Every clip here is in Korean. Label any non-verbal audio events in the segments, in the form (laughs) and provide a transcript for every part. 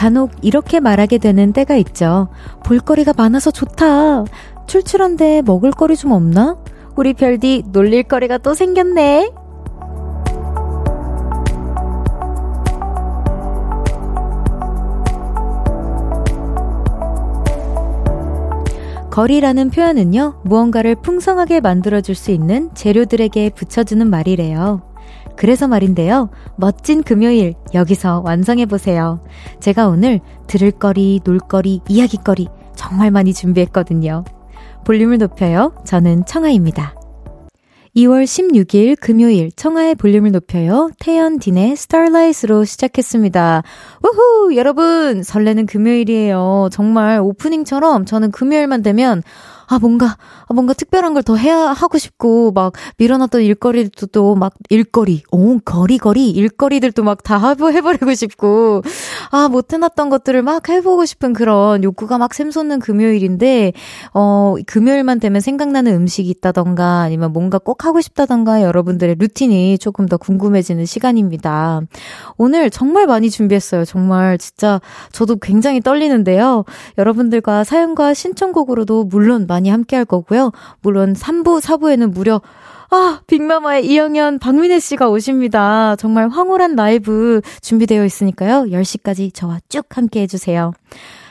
간혹 이렇게 말하게 되는 때가 있죠. 볼거리가 많아서 좋다. 출출한데 먹을거리 좀 없나? 우리 별디 놀릴거리가 또 생겼네. 거리라는 표현은요, 무언가를 풍성하게 만들어줄 수 있는 재료들에게 붙여주는 말이래요. 그래서 말인데요, 멋진 금요일, 여기서 완성해보세요. 제가 오늘 들을거리, 놀거리, 이야기거리 정말 많이 준비했거든요. 볼륨을 높여요. 저는 청아입니다. 2월 16일 금요일 청하의 볼륨을 높여요. 태연 딘의 스타라이트로 시작했습니다. 우후! 여러분, 설레는 금요일이에요. 정말 오프닝처럼 저는 금요일만 되면 아, 뭔가, 아, 뭔가 특별한 걸 더 해야 하고 싶고, 막, 밀어놨던 일거리도 또 막, 일거리, 오, 거리, 거리, 일거리들도 막 다 해버리고 싶고, 아, 못 해놨던 것들을 막 해보고 싶은 그런 욕구가 막 샘솟는 금요일인데, 어, 금요일만 되면 생각나는 음식이 있다던가, 아니면 뭔가 꼭 하고 싶다던가, 여러분들의 루틴이 조금 더 궁금해지는 시간입니다. 오늘 정말 많이 준비했어요. 정말 진짜 저도 굉장히 떨리는데요. 여러분들과 사연과 신청곡으로도 물론 많이 많이 함께 할 거고요. 물론 3부, 4부에는 무려 아, 빅마마의 이영현, 박민혜 씨가 오십니다. 정말 황홀한 라이브 준비되어 있으니까요. 10시까지 저와 쭉 함께 해주세요.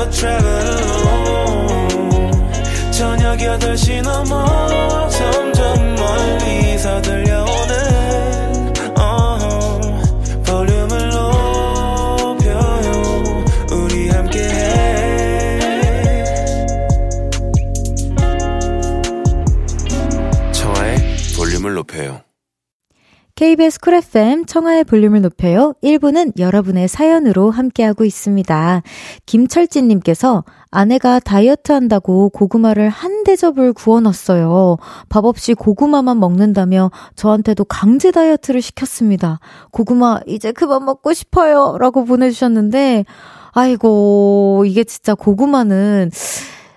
Never travel alone 저녁 8시 넘어 점점 KBS 쿨 FM 청하의 볼륨을 높여요. 1부는 여러분의 사연으로 함께하고 있습니다. 김철진님께서 아내가 다이어트 한다고 고구마를 한 대접을 구워놨어요. 밥 없이 고구마만 먹는다며 저한테도 강제 다이어트를 시켰습니다. 고구마 이제 그만 먹고 싶어요. 라고 보내주셨는데, 아이고, 이게 진짜 고구마는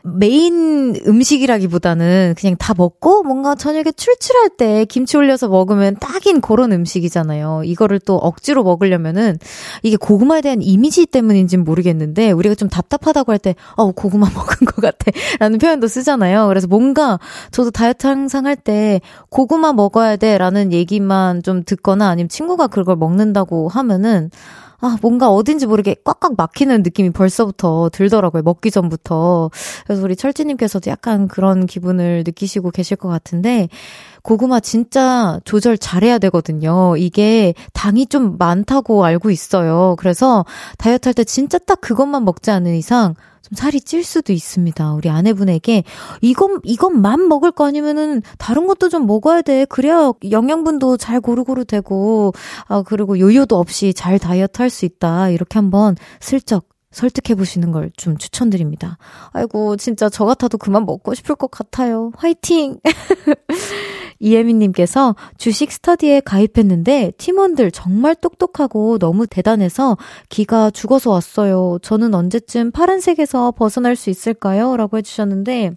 메인 음식이라기보다는 그냥 다 먹고 뭔가 저녁에 출출할 때 김치 올려서 먹으면 딱인 그런 음식이잖아요. 이거를 또 억지로 먹으려면은 이게 고구마에 대한 이미지 때문인지는 모르겠는데 우리가 좀 답답하다고 할 때 어, 고구마 (laughs) 먹은 것 같아 라는 표현도 쓰잖아요. 그래서 뭔가 저도 다이어트 항상 할 때 고구마 먹어야 돼 라는 얘기만 좀 듣거나 아니면 친구가 그걸 먹는다고 하면은 아, 뭔가 어딘지 모르게 꽉꽉 막히는 느낌이 벌써부터 들더라고요. 먹기 전부터. 그래서 우리 철지님께서도 약간 그런 기분을 느끼시고 계실 것 같은데, 고구마 진짜 조절 잘해야 되거든요. 이게 당이 좀 많다고 알고 있어요. 그래서 다이어트 할 때 진짜 딱 그것만 먹지 않는 이상 좀 살이 찔 수도 있습니다. 우리 아내분에게 이것 이것만 먹을 거 아니면은 다른 것도 좀 먹어야 돼. 그래야 영양분도 잘 고루고루 되고 아 그리고 요요도 없이 잘 다이어트 할 수 있다. 이렇게 한번 슬쩍 설득해 보시는 걸 좀 추천드립니다. 아이고, 진짜 저 같아도 그만 먹고 싶을 것 같아요. 화이팅! (laughs) 이혜민님께서 주식 스터디에 가입했는데 팀원들 정말 똑똑하고 너무 대단해서 기가 죽어서 왔어요. 저는 언제쯤 파란색에서 벗어날 수 있을까요? 라고 해주셨는데,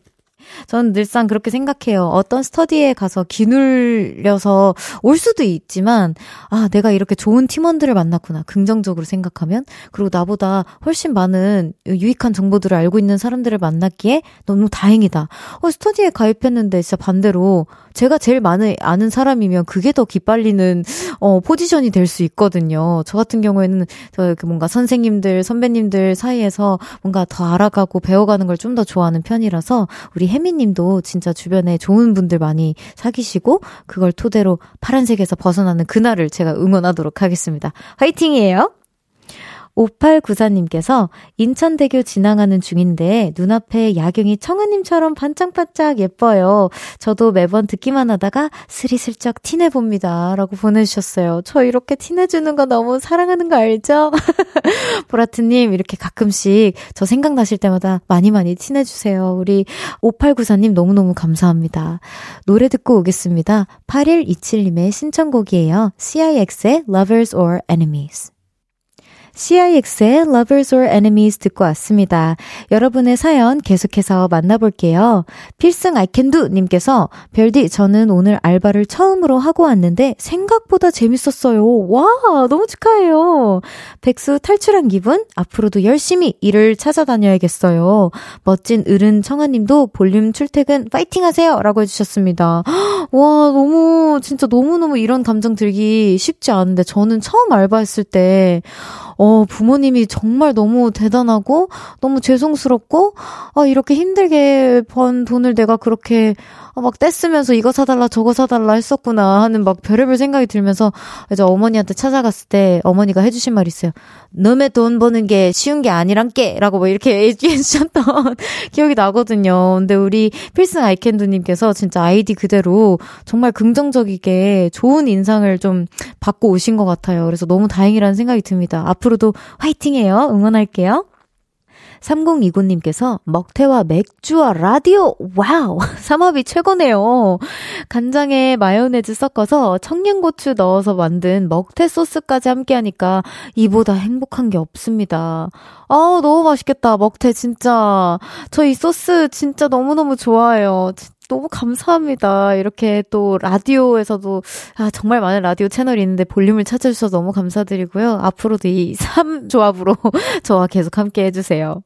저는 늘상 그렇게 생각해요. 어떤 스터디에 가서 기눌려서 올 수도 있지만, 아, 내가 이렇게 좋은 팀원들을 만났구나. 긍정적으로 생각하면. 그리고 나보다 훨씬 많은 유익한 정보들을 알고 있는 사람들을 만났기에 너무 다행이다. 어, 스터디에 가입했는데 진짜 반대로 제가 제일 많이 아는 사람이면 그게 더 기빨리는 어 포지션이 될 수 있거든요. 저 같은 경우에는 저 뭔가 선생님들, 선배님들 사이에서 뭔가 더 알아가고 배워가는 걸 좀 더 좋아하는 편이라서 우리 혜미 님도 진짜 주변에 좋은 분들 많이 사귀시고 그걸 토대로 파란색에서 벗어나는 그날을 제가 응원하도록 하겠습니다. 화이팅이에요. 5894님께서 인천대교 지나가는 중인데 눈앞에 야경이 청아님처럼 반짝반짝 예뻐요. 저도 매번 듣기만 하다가 스리슬쩍 티내봅니다. 라고 보내주셨어요. 저 이렇게 티내주는 거 너무 사랑하는 거 알죠? (laughs) 보라트님, 이렇게 가끔씩 저 생각나실 때마다 많이 많이 티내주세요. 우리 5894님 너무너무 감사합니다. 노래 듣고 오겠습니다. 8127님의 신청곡이에요. CIX의 Lovers or Enemies. CIX의 Lovers or Enemies 듣고 왔습니다. 여러분의 사연 계속해서 만나볼게요. 필승 아이캔두 님께서 별디 저는 오늘 알바를 처음으로 하고 왔는데 생각보다 재밌었어요. 와 너무 축하해요. 백수 탈출한 기분 앞으로도 열심히 일을 찾아다녀야겠어요. 멋진 어른 청아님도 볼륨 출퇴근 파이팅 하세요 라고 해주셨습니다. (gasps) 와 너무 진짜 너무너무 이런 감정 들기 쉽지 않은데 저는 처음 알바했을 때 어, 부모님이 정말 너무 대단하고 너무 죄송스럽고 아, 이렇게 힘들게 번 돈을 내가 그렇게 아, 막 떼쓰면서 이거 사달라 저거 사달라 했었구나 하는 막 별의별 생각이 들면서 이제 어머니한테 찾아갔을 때 어머니가 해주신 말이 있어요. 너의 돈 버는 게 쉬운 게 아니란게 라고 뭐 이렇게 (laughs) 얘기해주셨던 (laughs) 기억이 나거든요. 근데 우리 필승 아이캔두님께서 진짜 아이디 그대로 정말 긍정적이게 좋은 인상을 좀 받고 오신 것 같아요. 그래서 너무 다행이라는 생각이 듭니다. 앞으로도 화이팅 해요. 응원할게요. 3029님께서 먹태와 맥주와 라디오, 와우! (laughs) 삼합이 최고네요. 간장에 마요네즈 섞어서 청양고추 넣어서 만든 먹태 소스까지 함께 하니까 이보다 행복한 게 없습니다. 아 너무 맛있겠다. 먹태 진짜. 저 이 소스 진짜 너무너무 좋아해요. 너무 감사합니다. 이렇게 또 라디오에서도 아, 정말 많은 라디오 채널이 있는데 볼륨을 찾아주셔서 너무 감사드리고요. 앞으로도 이 3조합으로 (laughs) 저와 계속 함께 해주세요.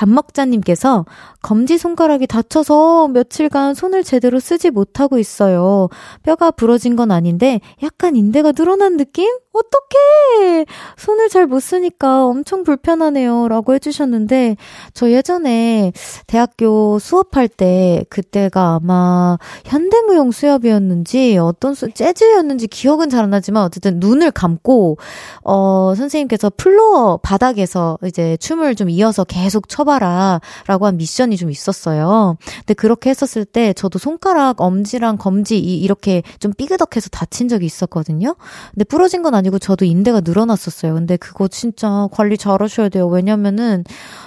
밥먹자님께서 검지 손가락이 다쳐서 며칠간 손을 제대로 쓰지 못하고 있어요. 뼈가 부러진 건 아닌데 약간 인대가 늘어난 느낌? 어떡해! 손을 잘 못 쓰니까 엄청 불편하네요. 라고 해주셨는데, 저 예전에 대학교 수업할 때, 그때가 아마 현대무용 수업이었는지, 어떤 수, 재즈였는지 기억은 잘 안 나지만, 어쨌든 눈을 감고, 어, 선생님께서 플로어 바닥에서 이제 춤을 좀 이어서 계속 쳐봐 라. 라고 한 미션이 좀 있었어요. 근데 그렇게 했었을 때, 저도 손가락, 엄지랑 검지, 이렇게 좀 삐그덕해서 다친 적이 있었거든요. 근데 부러진 건 아니고 저도 인대가 늘어났었어요. 근데 그거 진짜 관리 잘 하셔야 돼요. 왜냐면은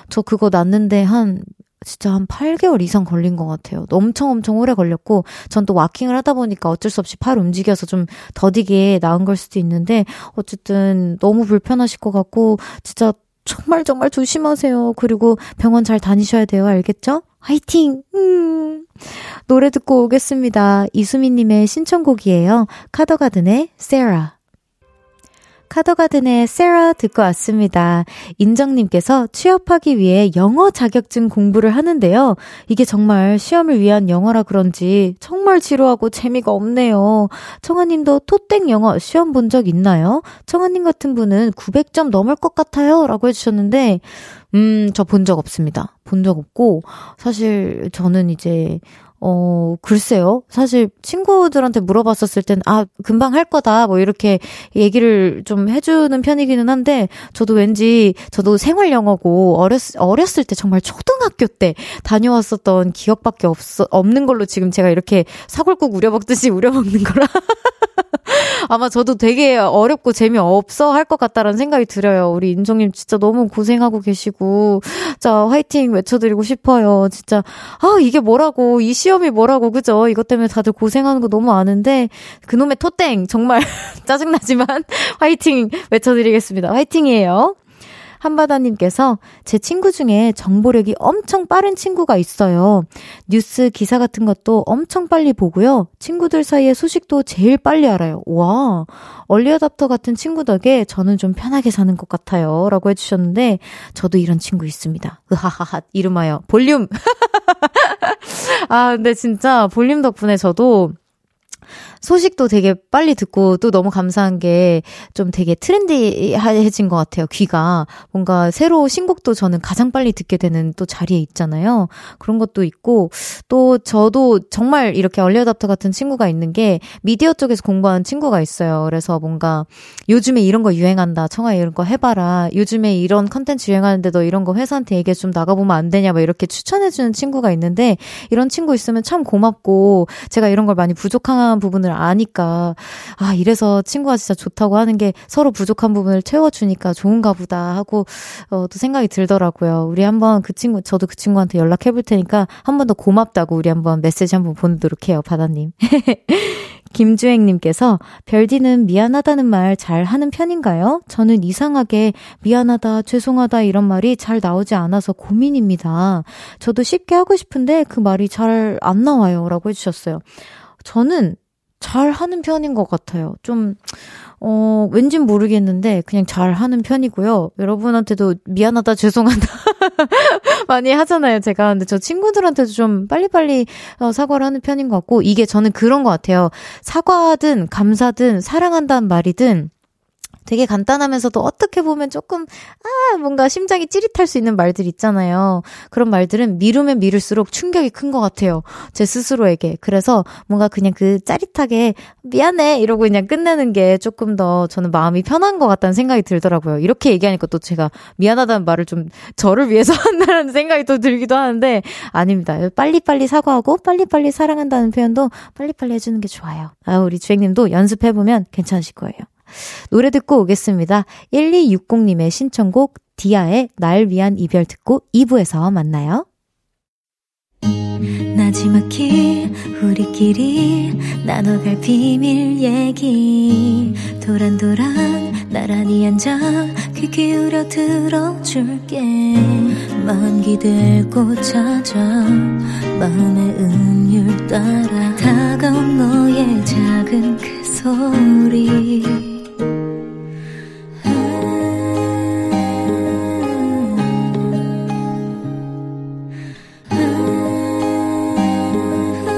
저 그거 났는데 한 진짜 한 8개월 이상 걸린 것 같아요. 엄청 엄청 오래 걸렸고, 전 또 와킹을 하다 보니까 어쩔 수 없이 팔 움직여서 좀 더디게 나은 걸 수도 있는데, 어쨌든 너무 불편하실 것 같고, 진짜 정말 정말 조심하세요. 그리고 병원 잘 다니셔야 돼요. 알겠죠? 화이팅! 음. 노래 듣고 오겠습니다. 이수민님의 신청곡이에요. 카더가든의 세라. 카더가든의 세라 듣고 왔습니다. 인정님께서 취업하기 위해 영어 자격증 공부를 하는데요. 이게 정말 시험을 위한 영어라 그런지 정말 지루하고 재미가 없네요. 청아님도 토땡 영어 시험 본 적 있나요? 청아님 같은 분은 900점 넘을 것 같아요. 라고 해주셨는데, 음, 저 본 적 없습니다. 본 적 없고, 사실 저는 이제, 어, 글쎄요. 사실 친구들한테 물어봤었을 땐, 아, 금방 할 거다. 뭐 이렇게 얘기를 좀 해주는 편이기는 한데, 저도 왠지, 저도 생활 영어고, 어렸, 어렸을 때 정말 초등학교 때 다녀왔었던 기억밖에 없, 없는 걸로 지금 제가 이렇게 사골국 우려먹듯이 (laughs) 우려먹는 거라. (laughs) 아마 저도 되게 어렵고 재미없어 할 것 같다라는 생각이 들어요. 우리 인종님 진짜 너무 고생하고 계시고, 자, 화이팅 외쳐드리고 싶어요. 진짜, 아, 이게 뭐라고, 이 시험이 뭐라고, 그죠? 이것 때문에 다들 고생하는 거 너무 아는데, 그놈의 토땡, 정말 (laughs) 짜증나지만, (laughs) 화이팅 외쳐드리겠습니다. 화이팅이에요. 한바다님께서 제 친구 중에 정보력이 엄청 빠른 친구가 있어요. 뉴스 기사 같은 것도 엄청 빨리 보고요. 친구들 사이의 소식도 제일 빨리 알아요. 와, 얼리어답터 같은 친구 덕에 저는 좀 편하게 사는 것 같아요. 라고 해주셨는데, 저도 이런 친구 있습니다. 으하하하, 이름하여 볼륨! (laughs) 아, 근데 진짜 볼륨 덕분에 저도 소식도 되게 빨리 듣고 또 너무 감사한 게 좀 되게 트렌디해진 것 같아요. 귀가. 뭔가 새로 신곡도 저는 가장 빨리 듣게 되는 또 자리에 있잖아요. 그런 것도 있고 또 저도 정말 이렇게 얼리어답터 같은 친구가 있는 게 미디어 쪽에서 공부하는 친구가 있어요. 그래서 뭔가 요즘에 이런 거 유행한다. 청아 이런 거 해봐라. 요즘에 이런 컨텐츠 유행하는데 너 이런 거 회사한테 얘기해 좀 나가보면 안 되냐. 막 이렇게 추천해주는 친구가 있는데 이런 친구 있으면 참 고맙고 제가 이런 걸 많이 부족한 부분을 아니까 아 이래서 친구가 진짜 좋다고 하는 게 서로 부족한 부분을 채워주니까 좋은가 보다 하고 어, 또 생각이 들더라고요. 우리 한번 그 친구 저도 그 친구한테 연락해 볼 테니까 한 번 더 고맙다고 우리 한번 메시지 한번 보내도록 해요 바다님. (laughs) 김주행님께서 별디는 미안하다는 말 잘 하는 편인가요? 저는 이상하게 미안하다, 죄송하다 이런 말이 잘 나오지 않아서 고민입니다. 저도 쉽게 하고 싶은데 그 말이 잘 안 나와요. 라고 해주셨어요. 저는 잘 하는 편인 것 같아요. 좀, 어, 왠진 모르겠는데, 그냥 잘 하는 편이고요. 여러분한테도 미안하다, (laughs) 죄송하다. (laughs) 많이 하잖아요, 제가. 근데 저 친구들한테도 좀 빨리빨리 어, 사과를 하는 편인 것 같고, 이게 저는 그런 것 같아요. 사과든, 감사든, 사랑한다는 말이든, 되게 간단하면서도 어떻게 보면 조금, 아, 뭔가 심장이 찌릿할 수 있는 말들 있잖아요. 그런 말들은 미루면 미룰수록 충격이 큰 것 같아요. 제 스스로에게. 그래서 뭔가 그냥 그 짜릿하게 미안해! 이러고 그냥 끝내는 게 조금 더 저는 마음이 편한 것 같다는 생각이 들더라고요. 이렇게 얘기하니까 또 제가 미안하다는 말을 좀 저를 위해서 (laughs) 한다는 생각이 또 들기도 하는데, 아닙니다. 빨리빨리 사과하고 빨리빨리 사랑한다는 표현도 빨리빨리 해주는 게 좋아요. 아, 우리 주행님도 연습해보면 괜찮으실 거예요. 노래 듣고 오겠습니다. 1260님의 신청곡 디아의 날 위한 이별 듣고 2부에서 만나요. 나지막히 우리끼리 나눠갈 비밀 얘기 도란도란 나란히 앉아 귀 기울여 들어줄게 마음 기대고 찾아 마음의 음율 따라 다가온 너의 작은 그 소리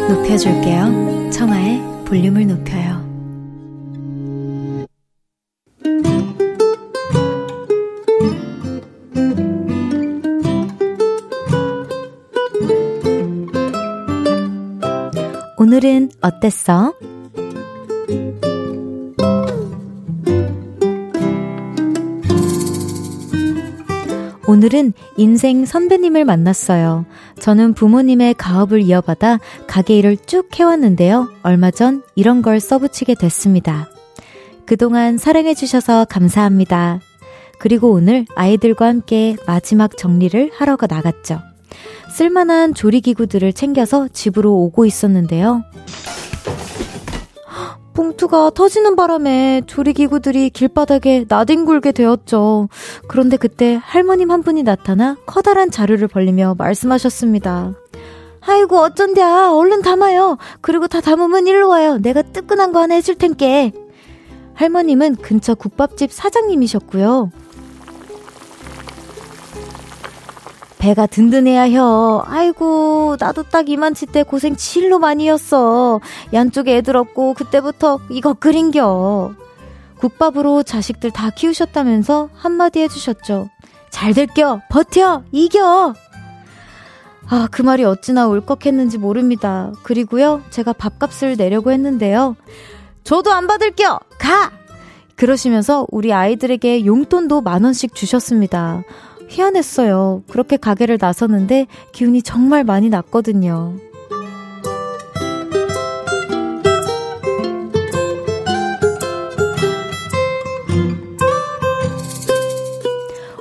높여줄게요. 청하의 볼륨을 높여요. 오늘은 어땠어? 오늘은 인생 선배님을 만났어요. 저는 부모님의 가업을 이어받아 가게 일을 쭉 해왔는데요. 얼마 전 이런 걸 써붙이게 됐습니다. 그동안 사랑해주셔서 감사합니다. 그리고 오늘 아이들과 함께 마지막 정리를 하러 나갔죠. 쓸만한 조리기구들을 챙겨서 집으로 오고 있었는데요. 봉투가 터지는 바람에 조리기구들이 길바닥에 나뒹굴게 되었죠. 그런데 그때 할머님 한 분이 나타나 커다란 자루를 벌리며 말씀하셨습니다. 아이고 어쩐디야 얼른 담아요. 그리고 다 담으면 일로 와요. 내가 뜨끈한 거 하나 해줄 텐께. 할머님은 근처 국밥집 사장님이셨고요. 배가 든든해야 혀. 아이고, 나도 딱 이만치 때 고생 진로 많이 했어. 양쪽에 애들 없고, 그때부터 이거 끓인겨. 국밥으로 자식들 다 키우셨다면서 한마디 해주셨죠. 잘 될겨! 버텨! 이겨! 아, 그 말이 어찌나 울컥했는지 모릅니다. 그리고요, 제가 밥값을 내려고 했는데요. 저도 안 받을겨! 가! 그러시면서 우리 아이들에게 용돈도 만원씩 주셨습니다. 희한했어요. 그렇게 가게를 나섰는데 기운이 정말 많이 났거든요.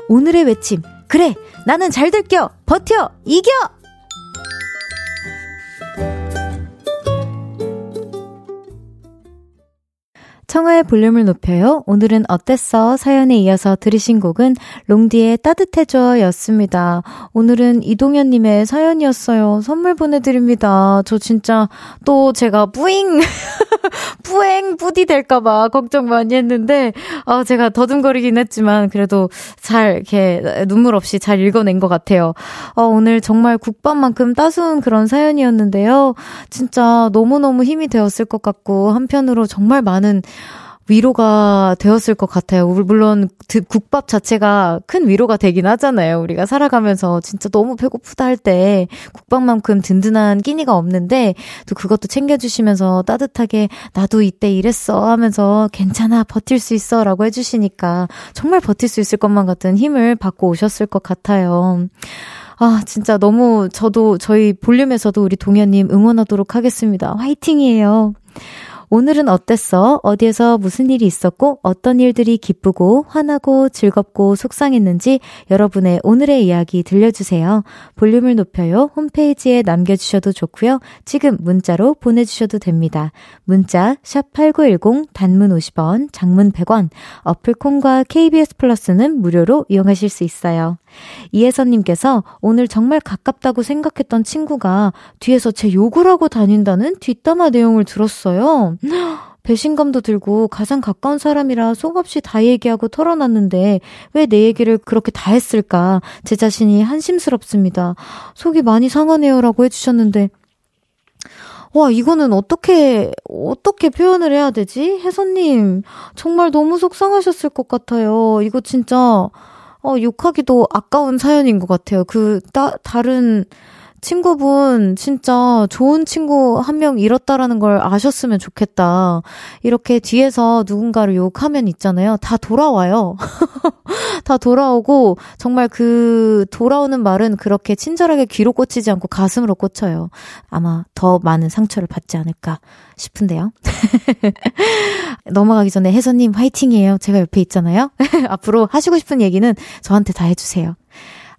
오늘의 외침. 그래! 나는 잘 될겨! 버텨! 이겨! 청하의 볼륨을 높여요. 오늘은 어땠어? 사연에 이어서 들으신 곡은 롱디의 따뜻해져 였습니다. 오늘은 이동현님의 사연이었어요. 선물 보내드립니다. 저 진짜 또 제가 뿌잉, (laughs) 뿌잉, 뿌디 될까봐 걱정 많이 했는데, 어, 제가 더듬거리긴 했지만 그래도 잘 이렇게 눈물 없이 잘 읽어낸 것 같아요. 어, 오늘 정말 국밥만큼 따스운 그런 사연이었는데요. 진짜 너무너무 힘이 되었을 것 같고, 한편으로 정말 많은 위로가 되었을 것 같아요. 물론 국밥 자체가 큰 위로가 되긴 하잖아요. 우리가 살아가면서 진짜 너무 배고프다 할 때 국밥만큼 든든한 끼니가 없는데 또 그것도 챙겨주시면서 따뜻하게 나도 이때 이랬어 하면서 괜찮아 버틸 수 있어 라고 해주시니까 정말 버틸 수 있을 것만 같은 힘을 받고 오셨을 것 같아요. 아, 진짜 너무 저도 저희 볼륨에서도 우리 동현님 응원하도록 하겠습니다. 화이팅이에요. 오늘은 어땠어? 어디에서 무슨 일이 있었고 어떤 일들이 기쁘고 화나고 즐겁고 속상했는지 여러분의 오늘의 이야기 들려주세요. 볼륨을 높여요. 홈페이지에 남겨주셔도 좋고요. 지금 문자로 보내주셔도 됩니다. 문자 샵8910 단문 50원, 장문 100원, 어플콘과 KBS 플러스는 무료로 이용하실 수 있어요. 이혜선님께서 오늘 정말 가깝다고 생각했던 친구가 뒤에서 제 욕을 하고 다닌다는 뒷담화 내용을 들었어요. 배신감도 들고 가장 가까운 사람이라 속없이 다 얘기하고 털어놨는데 왜 내 얘기를 그렇게 다 했을까 제 자신이 한심스럽습니다. 속이 많이 상하네요 라고 해주셨는데 와, 이거는 어떻게, 어떻게 표현을 해야 되지? 혜선님, 정말 너무 속상하셨을 것 같아요. 이거 진짜, 어, 욕하기도 아까운 사연인 것 같아요. 그, 따, 다른, 친구분 진짜 좋은 친구 한 명 잃었다라는 걸 아셨으면 좋겠다. 이렇게 뒤에서 누군가를 욕하면 있잖아요. 다 돌아와요. (laughs) 다 돌아오고 정말 그 돌아오는 말은 그렇게 친절하게 귀로 꽂히지 않고 가슴으로 꽂혀요. 아마 더 많은 상처를 받지 않을까 싶은데요. (laughs) 넘어가기 전에 혜선님 화이팅이에요. 제가 옆에 있잖아요. (laughs) 앞으로 하시고 싶은 얘기는 저한테 다 해주세요.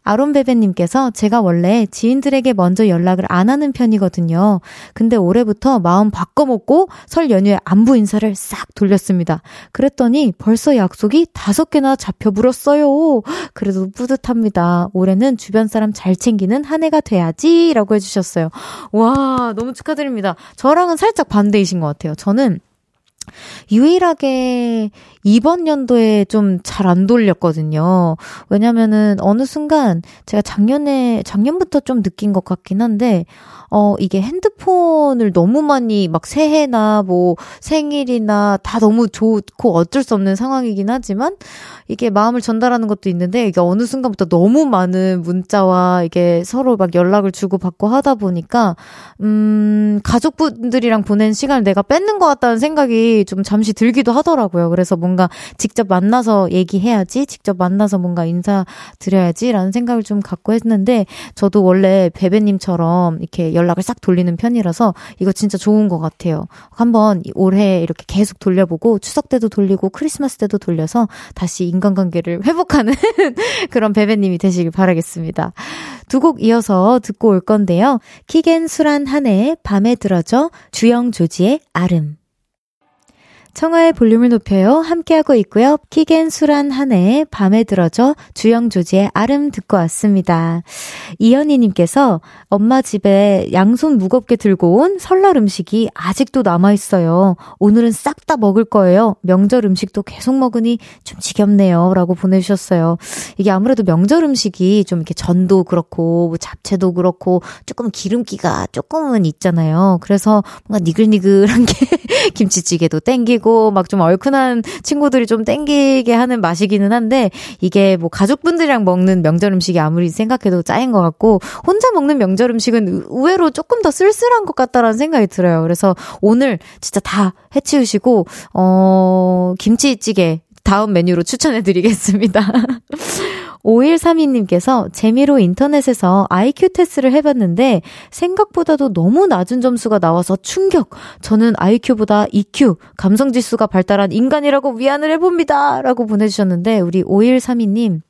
아론베베님께서 제가 원래 지인들에게 먼저 연락을 안 하는 편이거든요. 근데 올해부터 마음 바꿔먹고 설 연휴에 안부 인사를 싹 돌렸습니다. 그랬더니 벌써 약속이 다섯 개나 잡혀불었어요. 그래도 뿌듯합니다. 올해는 주변 사람 잘 챙기는 한 해가 돼야지 라고 해주셨어요. 와, 너무 축하드립니다. 저랑은 살짝 반대이신 것 같아요. 저는 유일하게 이번 연도에 좀 잘 안 돌렸거든요. 왜냐면은 어느 순간 제가 작년에, 작년부터 좀 느낀 것 같긴 한데, 어, 이게 핸드폰을 너무 많이 막 새해나 뭐 생일이나 다 너무 좋고 어쩔 수 없는 상황이긴 하지만 이게 마음을 전달하는 것도 있는데 이게 어느 순간부터 너무 많은 문자와 이게 서로 막 연락을 주고받고 하다 보니까 음, 가족분들이랑 보낸 시간을 내가 뺏는 것 같다는 생각이 좀 잠시 들기도 하더라고요. 그래서 뭔가 직접 만나서 얘기해야지, 직접 만나서 뭔가 인사드려야지라는 생각을 좀 갖고 했는데 저도 원래 베베님처럼 이렇게 연락을 싹 돌리는 편이라서 이거 진짜 좋은 것 같아요. 한번 올해 이렇게 계속 돌려보고 추석 때도 돌리고 크리스마스 때도 돌려서 다시 인간관계를 회복하는 (laughs) 그런 베베님이 되시길 바라겠습니다. 두 곡 이어서 듣고 올 건데요. 키겐 술한 한해 밤에 들어져 주영 조지의 아름. 청하의 볼륨을 높여요. 함께하고 있고요. 키겐 술한 한해 밤에 들어져 주영 조지의 아름 듣고 왔습니다. 이현희님께서 엄마 집에 양손 무겁게 들고 온 설날 음식이 아직도 남아있어요. 오늘은 싹 다 먹을 거예요. 명절 음식도 계속 먹으니 좀 지겹네요. 라고 보내주셨어요. 이게 아무래도 명절 음식이 좀 이렇게 전도 그렇고, 뭐 잡채도 그렇고, 조금 기름기가 조금은 있잖아요. 그래서 뭔가 니글니글한 게 (laughs) 김치찌개도 땡기고, 땡기고 막 좀 얼큰한 친구들이 좀 땡기게 하는 맛이기는 한데 이게 뭐 가족분들이랑 먹는 명절 음식이 아무리 생각해도 짜인 것 같고 혼자 먹는 명절 음식은 의외로 조금 더 쓸쓸한 것 같다라는 생각이 들어요. 그래서 오늘 진짜 다 해치우시고 어 김치찌개 다음 메뉴로 추천해 드리겠습니다. (laughs) 5132님께서 재미로 인터넷에서 IQ 테스트를 해봤는데 생각보다도 너무 낮은 점수가 나와서 충격. 저는 IQ보다 EQ, 감성 지수가 발달한 인간이라고 위안을 해봅니다. 라고 보내주셨는데 우리 5132님.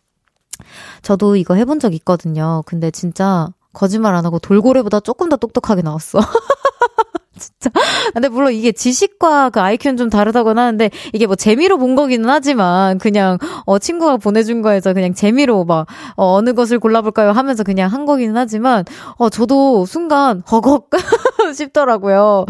저도 이거 해본 적 있거든요. 근데 진짜 거짓말 안 하고 돌고래보다 조금 더 똑똑하게 나왔어. (laughs) 진짜. 근데 물론 이게 지식과 그 IQ는 좀 다르다고는 하는데 이게 뭐 재미로 본 거기는 하지만 그냥 어 친구가 보내준 거에서 그냥 재미로 막 어, 어느 것을 골라볼까요 하면서 그냥 한 거기는 하지만 어 저도 순간 허걱 (laughs) 싶더라고요.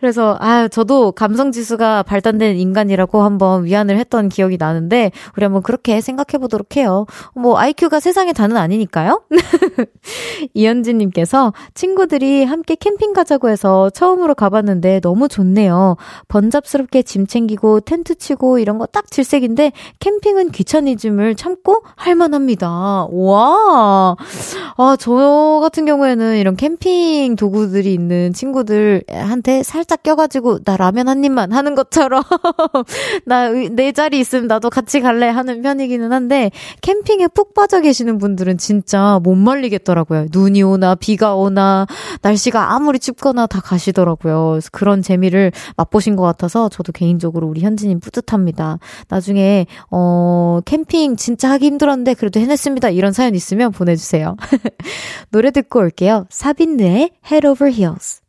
그래서 아 저도 감성 지수가 발달된 인간이라고 한번 위안을 했던 기억이 나는데 우리 한번 그렇게 생각해 보도록 해요. 뭐 IQ가 세상의 단은 아니니까요. (laughs) 이현진 님께서 친구들이 함께 캠핑 가자고 해서 처음으로 가봤는데 너무 좋네요. 번잡스럽게 짐 챙기고 텐트 치고 이런 거 딱 질색인데 캠핑은 귀차니즘을 참고 할 만합니다. 와, 아, 저 같은 경우에는 이런 캠핑 도구들이 있는 친구들한테 살짝 껴가지고 나 라면 한 입만 하는 것처럼 (laughs) 나 내 자리 있으면 나도 같이 갈래 하는 편이기는 한데 캠핑에 푹 빠져 계시는 분들은 진짜 못 말리겠더라고요. 눈이 오나 비가 오나 날씨가 아무리 춥거나 다 가시더라고요. 그래서 그런 재미를 맛보신 것 같아서 저도 개인적으로 우리 현진님 뿌듯합니다. 나중에 어 캠핑 진짜 하기 힘들었는데 그래도 해냈습니다. 이런 사연 있으면 보내주세요. (laughs) 노래 듣고 올게요. 사빈느의 Head Over Heels.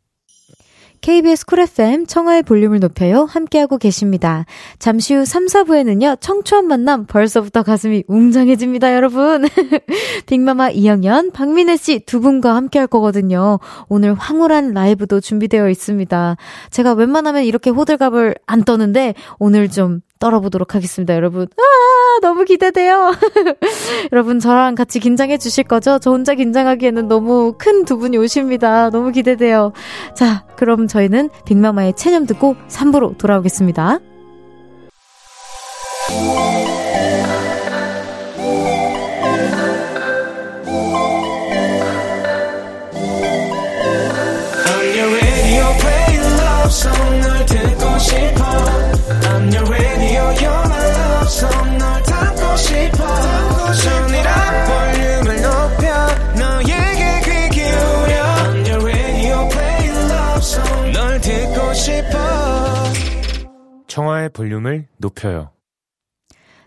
KBS 쿨 FM 청하의 볼륨을 높여요. 함께하고 계십니다. 잠시 후 3, 4부에는요, 청초한 만남 벌써부터 가슴이 웅장해집니다, 여러분. (laughs) 빅마마 이영연, 박민혜 씨 두 분과 함께할 거거든요. 오늘 황홀한 라이브도 준비되어 있습니다. 제가 웬만하면 이렇게 호들갑을 안 떠는데, 오늘 좀 떨어보도록 하겠습니다, 여러분. 아, 너무 기대돼요. (laughs) 여러분, 저랑 같이 긴장해 주실 거죠? 저 혼자 긴장하기에는 너무 큰 두 분이 오십니다. 너무 기대돼요. 자, 그럼 저희는 빅마마의 체념 듣고 3부로 돌아오겠습니다. 청하의 볼륨을 높여요.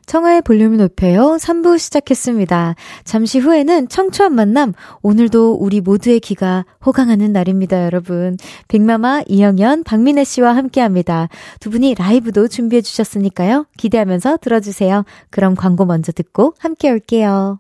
청하의 볼륨을 높여요. 3부 시작했습니다. 잠시 후에는 청초한 만남. 오늘도 우리 모두의 귀가 호강하는 날입니다, 여러분. 빅마마, 이영연, 박민혜 씨와 함께 합니다. 두 분이 라이브도 준비해 주셨으니까요. 기대하면서 들어주세요. 그럼 광고 먼저 듣고 함께 올게요.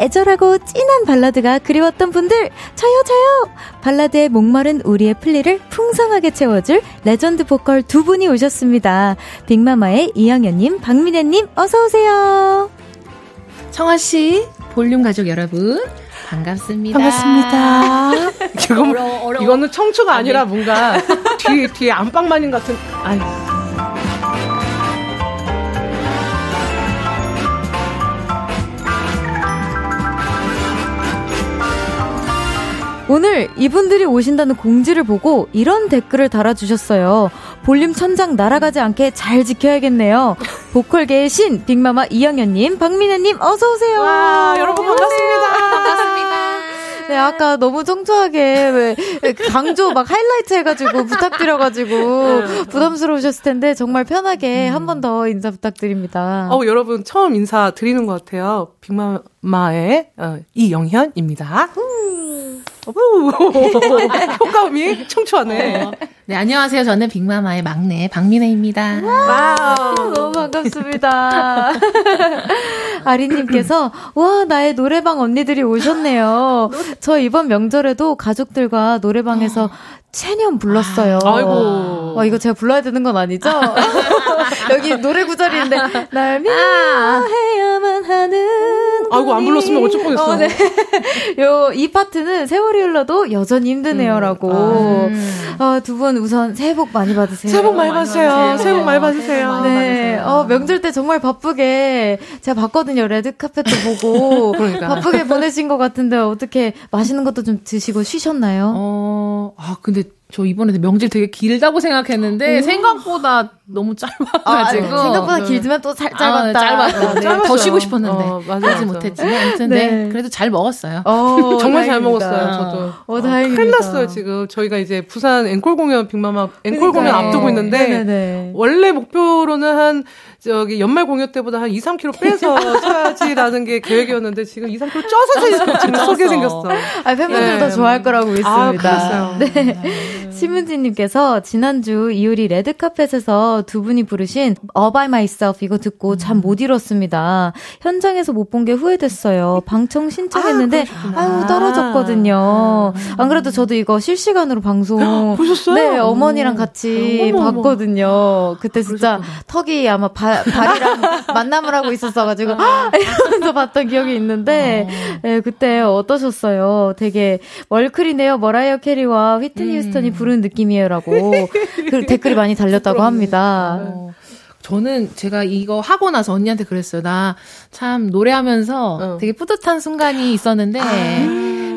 애절하고 진한 발라드가 그리웠던 분들 저요 저요 발라드에 목마른 우리의 플리를 풍성하게 채워줄 레전드 보컬 두 분이 오셨습니다 빅마마의 이영현님 박민혜님 어서오세요 청하씨 볼륨 가족 여러분 반갑습니다. 반갑습니다. (laughs) 이건, 어려워, 어려워. 이거는 청초가 아니라 뭔가 뒤에, 뒤에 안방마님 같은, 아니. 오늘 이분들이 오신다는 공지를 보고 이런 댓글을 달아주셨어요. 볼륨 천장 날아가지 않게 잘 지켜야겠네요. 보컬계의 신 빅마마 이영현님, 박민혜님 어서 오세요. 와, 여러분 반갑습니다. 반갑습니다. 네, 아까 너무 청초하게 왜 강조 막 하이라이트 해가지고 부탁드려가지고 부담스러우셨을 텐데 정말 편하게 음. 한번 더 인사 부탁드립니다. 어, 여러분 처음 인사 드리는 것 같아요. 빅마마의 어, 이영현입니다. 효과음이 (laughs) 청초하네. 어. 네, 안녕하세요. 저는 빅마마의 막내 박민혜입니다. 와우. 너무 반갑습니다. (laughs) 아리님께서, 와, 나의 노래방 언니들이 오셨네요. 저 이번 명절에도 가족들과 노래방에서 체념 불렀어요. 아, 아이고. 와, 이거 제가 불러야 되는 건 아니죠? (laughs) 여기 노래 구절인데, 날 미워해야만 하는. 아이고, 안 불렀으면 어쩔 뻔했어. 어, 네. (laughs) 요, 이 파트는 세월이 흘러도 여전히 힘드네요라고. 음. 어, 두분 우선 새해 복 많이 받으세요. 새해 복 많이 받으세요. 새해 복 많이 받으세요. 네. 어, 명절 때 정말 바쁘게 제가 봤거든요. 레드 카펫도 보고. (laughs) 그러니까. 바쁘게 보내신 것 같은데 어떻게 맛있는 것도 좀 드시고 쉬셨나요? 어, 아, 근데 저 이번에 명절 되게 길다고 생각했는데 오. 생각보다 너무 짧아가지고 아, 네. 생각보다 네. 길지만 또 잘, 짧았다. 아, 네, 짧았다. 네. 더 쉬고 싶었는데 어, 하지 못했지만 아무튼 네. 그래도 잘 먹었어요. 어, (laughs) 정말 잘 먹었어요. 저도. 어, 다행입니다. 큰일 났어요 지금 저희가 이제 부산 앵콜 공연 빅마마 앵콜 공연 앞두고 있는데 네네네. 원래 목표로는 한 저기 연말 공연 때보다 한 2, 3kg 빼서 (laughs) 쳐야지라는 게 계획이었는데 지금 2, 3kg 쪄서 지금 쏘게 생겼어. 아, 팬분들 네. 더 좋아할 거라고 믿습니다. 아, 그랬어요. 네. 네. 신문지님께서 지난주 이효리 레드카펫에서 두 분이 부르신 All By Myself 이거 듣고 참못 잃었습니다. 현장에서 못 본 게 후회됐어요. 방청 신청했는데 아, 아유 떨어졌거든요. 안 그래도 저도 이거 실시간으로 방송 보셨어요? 네 어머니랑 같이 어머, 봤거든요. 그때 진짜 그러셨구나. 턱이 아마 바, 발이랑 (laughs) 만남을 하고 있었어가지고 아. (laughs) 이러면서 봤던 기억이 있는데 어. 네, 그때 어떠셨어요? 되게 월클이네요. 머라이어 캐리와 휘트니 음. 휴스턴이 부른 느낌이에요라고 그 (laughs) 댓글이 많이 달렸다고 합니다. 어. 저는 제가 이거 하고 나서 언니한테 그랬어요. 나 참 노래하면서 어. 되게 뿌듯한 순간이 있었는데, 아.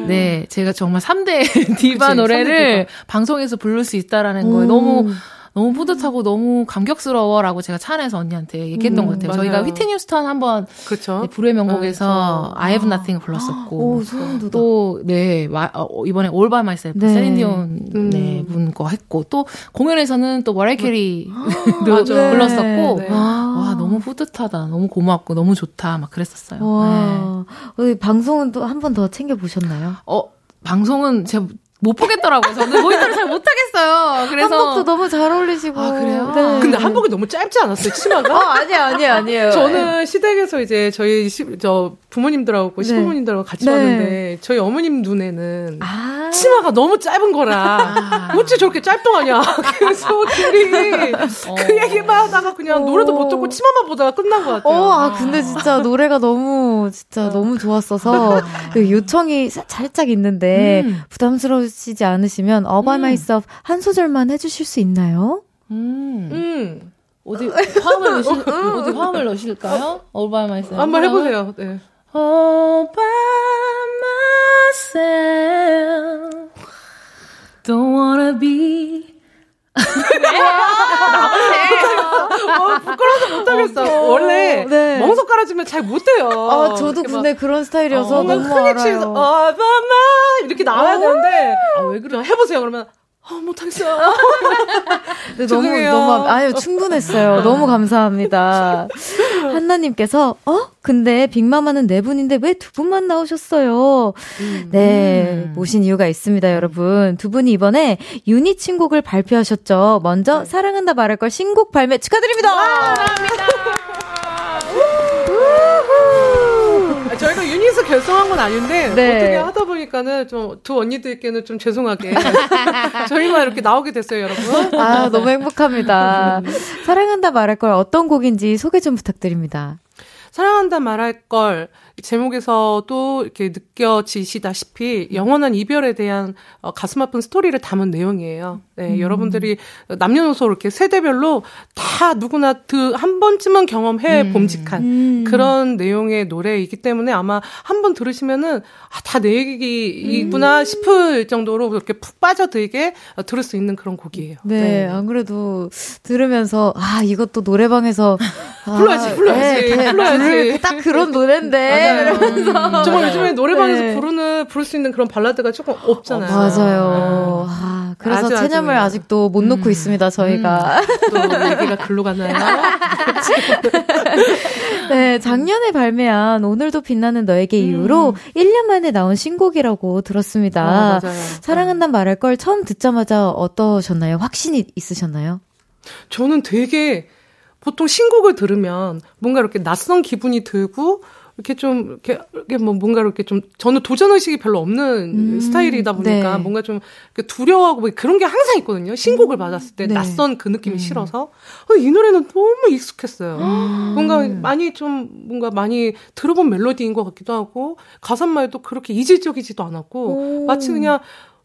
네, 제가 정말 3대 (laughs) 디바 그치, 노래를 디바. 방송에서 부를 수 있다라는 거에 너무 너무 뿌듯하고 너무 감격스러워라고 제가 차 안에서 언니한테 얘기했던 음, 것 같아요. 맞아요. 저희가 휘트니 휴스턴 한번 네, 불후의 명곡에서 네, I Have Nothing을 불렀었고 오, 또 네, 어, 이번에 All By Myself 네. 세린디온 음. 네, 분거 했고 또 공연에서는 또 머라이 캐리도 (laughs) 불렀었고 네. 와 너무 뿌듯하다. 너무 고맙고 너무 좋다. 막 그랬었어요. 와. 네. 방송은 또 한 번 더 챙겨 보셨나요? 어 방송은 제가 못 보겠더라고요. 저는 모니터를 잘 못하겠어요. 그래서 한복도 너무 잘 어울리시고. 아 그래요? 네. 근데 한복이 너무 짧지 않았어요 치마가? 어 아니에요 아니에요 아니에요. 저는 시댁에서 이제 저희 시, 저 부모님들하고 네. 시부모님들하고 같이 네. 왔는데 저희 어머님 눈에는 아~ 치마가 너무 짧은 거라 아~ 어찌 저렇게 짧동하냐 (laughs) 그래서 둘이 어. 그 얘기만 하다가 그냥 어. 노래도 못 듣고 치마만 보다가 끝난 것 같아요. 어, 아 근데 진짜 노래가 너무 진짜 어. 너무 좋았어서 그 요청이 살짝 있는데 음. 부담스러우시지 않으시면 All By 음. Myself 한 소절만 해주실 수 있나요? 음. 음. 어디 화음을 (laughs) 넣으실 어디 화음을 넣으실까요? All By Myself 한번 해보세요. 네. All by myself. Don't wanna be. 어, 부끄러워서 못하겠어. 어, 원래 네. 멍석 깔아주면 잘 못해요. 아, 저도 근데 그런 스타일이어서 어, 너무 크게 치면서 어, 마마 이렇게 나와야 되는데 아, 왜 그래? 해보세요. 그러면 아, 못하겠어요. 네, (laughs) 너무, 너무, 아유, 충분했어요. (laughs) 너무 감사합니다. 한나님께서, 어? 근데 빅마마는 네 분인데 왜 두 분만 나오셨어요? 음. 네, 모신 이유가 있습니다, 여러분. 두 분이 이번에 유닛 신곡을 발표하셨죠. 먼저, 네. 사랑한다 말할 걸 신곡 발매 축하드립니다! 감사합니다! 저희가 유닛을 결성한 건 아닌데 네. 어떻게 하다 보니까는 좀 두 언니들께는 좀 죄송하게 (laughs) 저희만 이렇게 나오게 됐어요, 여러분. 아 너무 행복합니다. 사랑한다 말할 걸 어떤 곡인지 소개 좀 부탁드립니다. 사랑한다 말할 걸 제목에서도 이렇게 느껴지시다시피 영원한 이별에 대한 어, 가슴 아픈 스토리를 담은 내용이에요. 네, 음. 여러분들이 남녀노소 이렇게 세대별로 다 누구나 그 한 번쯤은 경험해 음. 봄직한 음. 그런 내용의 노래이기 때문에 아마 한 번 들으시면은 아, 다 내 얘기이구나 음. 싶을 정도로 그렇게 푹 빠져들게 어, 들을 수 있는 그런 곡이에요. 네, 네. 안 그래도 들으면서 아 이것도 노래방에서 아, 불러야지, 불러야지, 네, 불러야지. 딱 그런 노래인데. 음. 정말 요즘에 노래방에서 네. 부르는 부를 수 있는 그런 발라드가 조금 없잖아요. 어, 맞아요. 네. 아, 그래서 아주, 체념을 아주. 아직도 못 놓고 음. 있습니다. 저희가 음. 또 (laughs) 얘기가 글로 가나요? (laughs) 네, 작년에 발매한 오늘도 빛나는 너에게 음. 이후로 1년 만에 나온 신곡이라고 들었습니다. 어, 사랑한단 말할 걸 처음 듣자마자 어떠셨나요? 확신이 있으셨나요? 저는 되게 보통 신곡을 들으면 뭔가 이렇게 낯선 기분이 들고 이렇게 좀 이렇게, 이렇게 뭐 뭔가 이렇게 좀 저는 도전 의식이 별로 없는 음, 스타일이다 보니까 네. 뭔가 좀 두려워하고 뭐 그런 게 항상 있거든요. 신곡을 음, 받았을 때 네. 낯선 그 느낌이 음. 싫어서 어, 이 노래는 너무 익숙했어요. 뭔가 많이 좀 뭔가 많이 들어본 멜로디인 것 같기도 하고 가사말도 그렇게 이질적이지도 않았고 오. 마치 그냥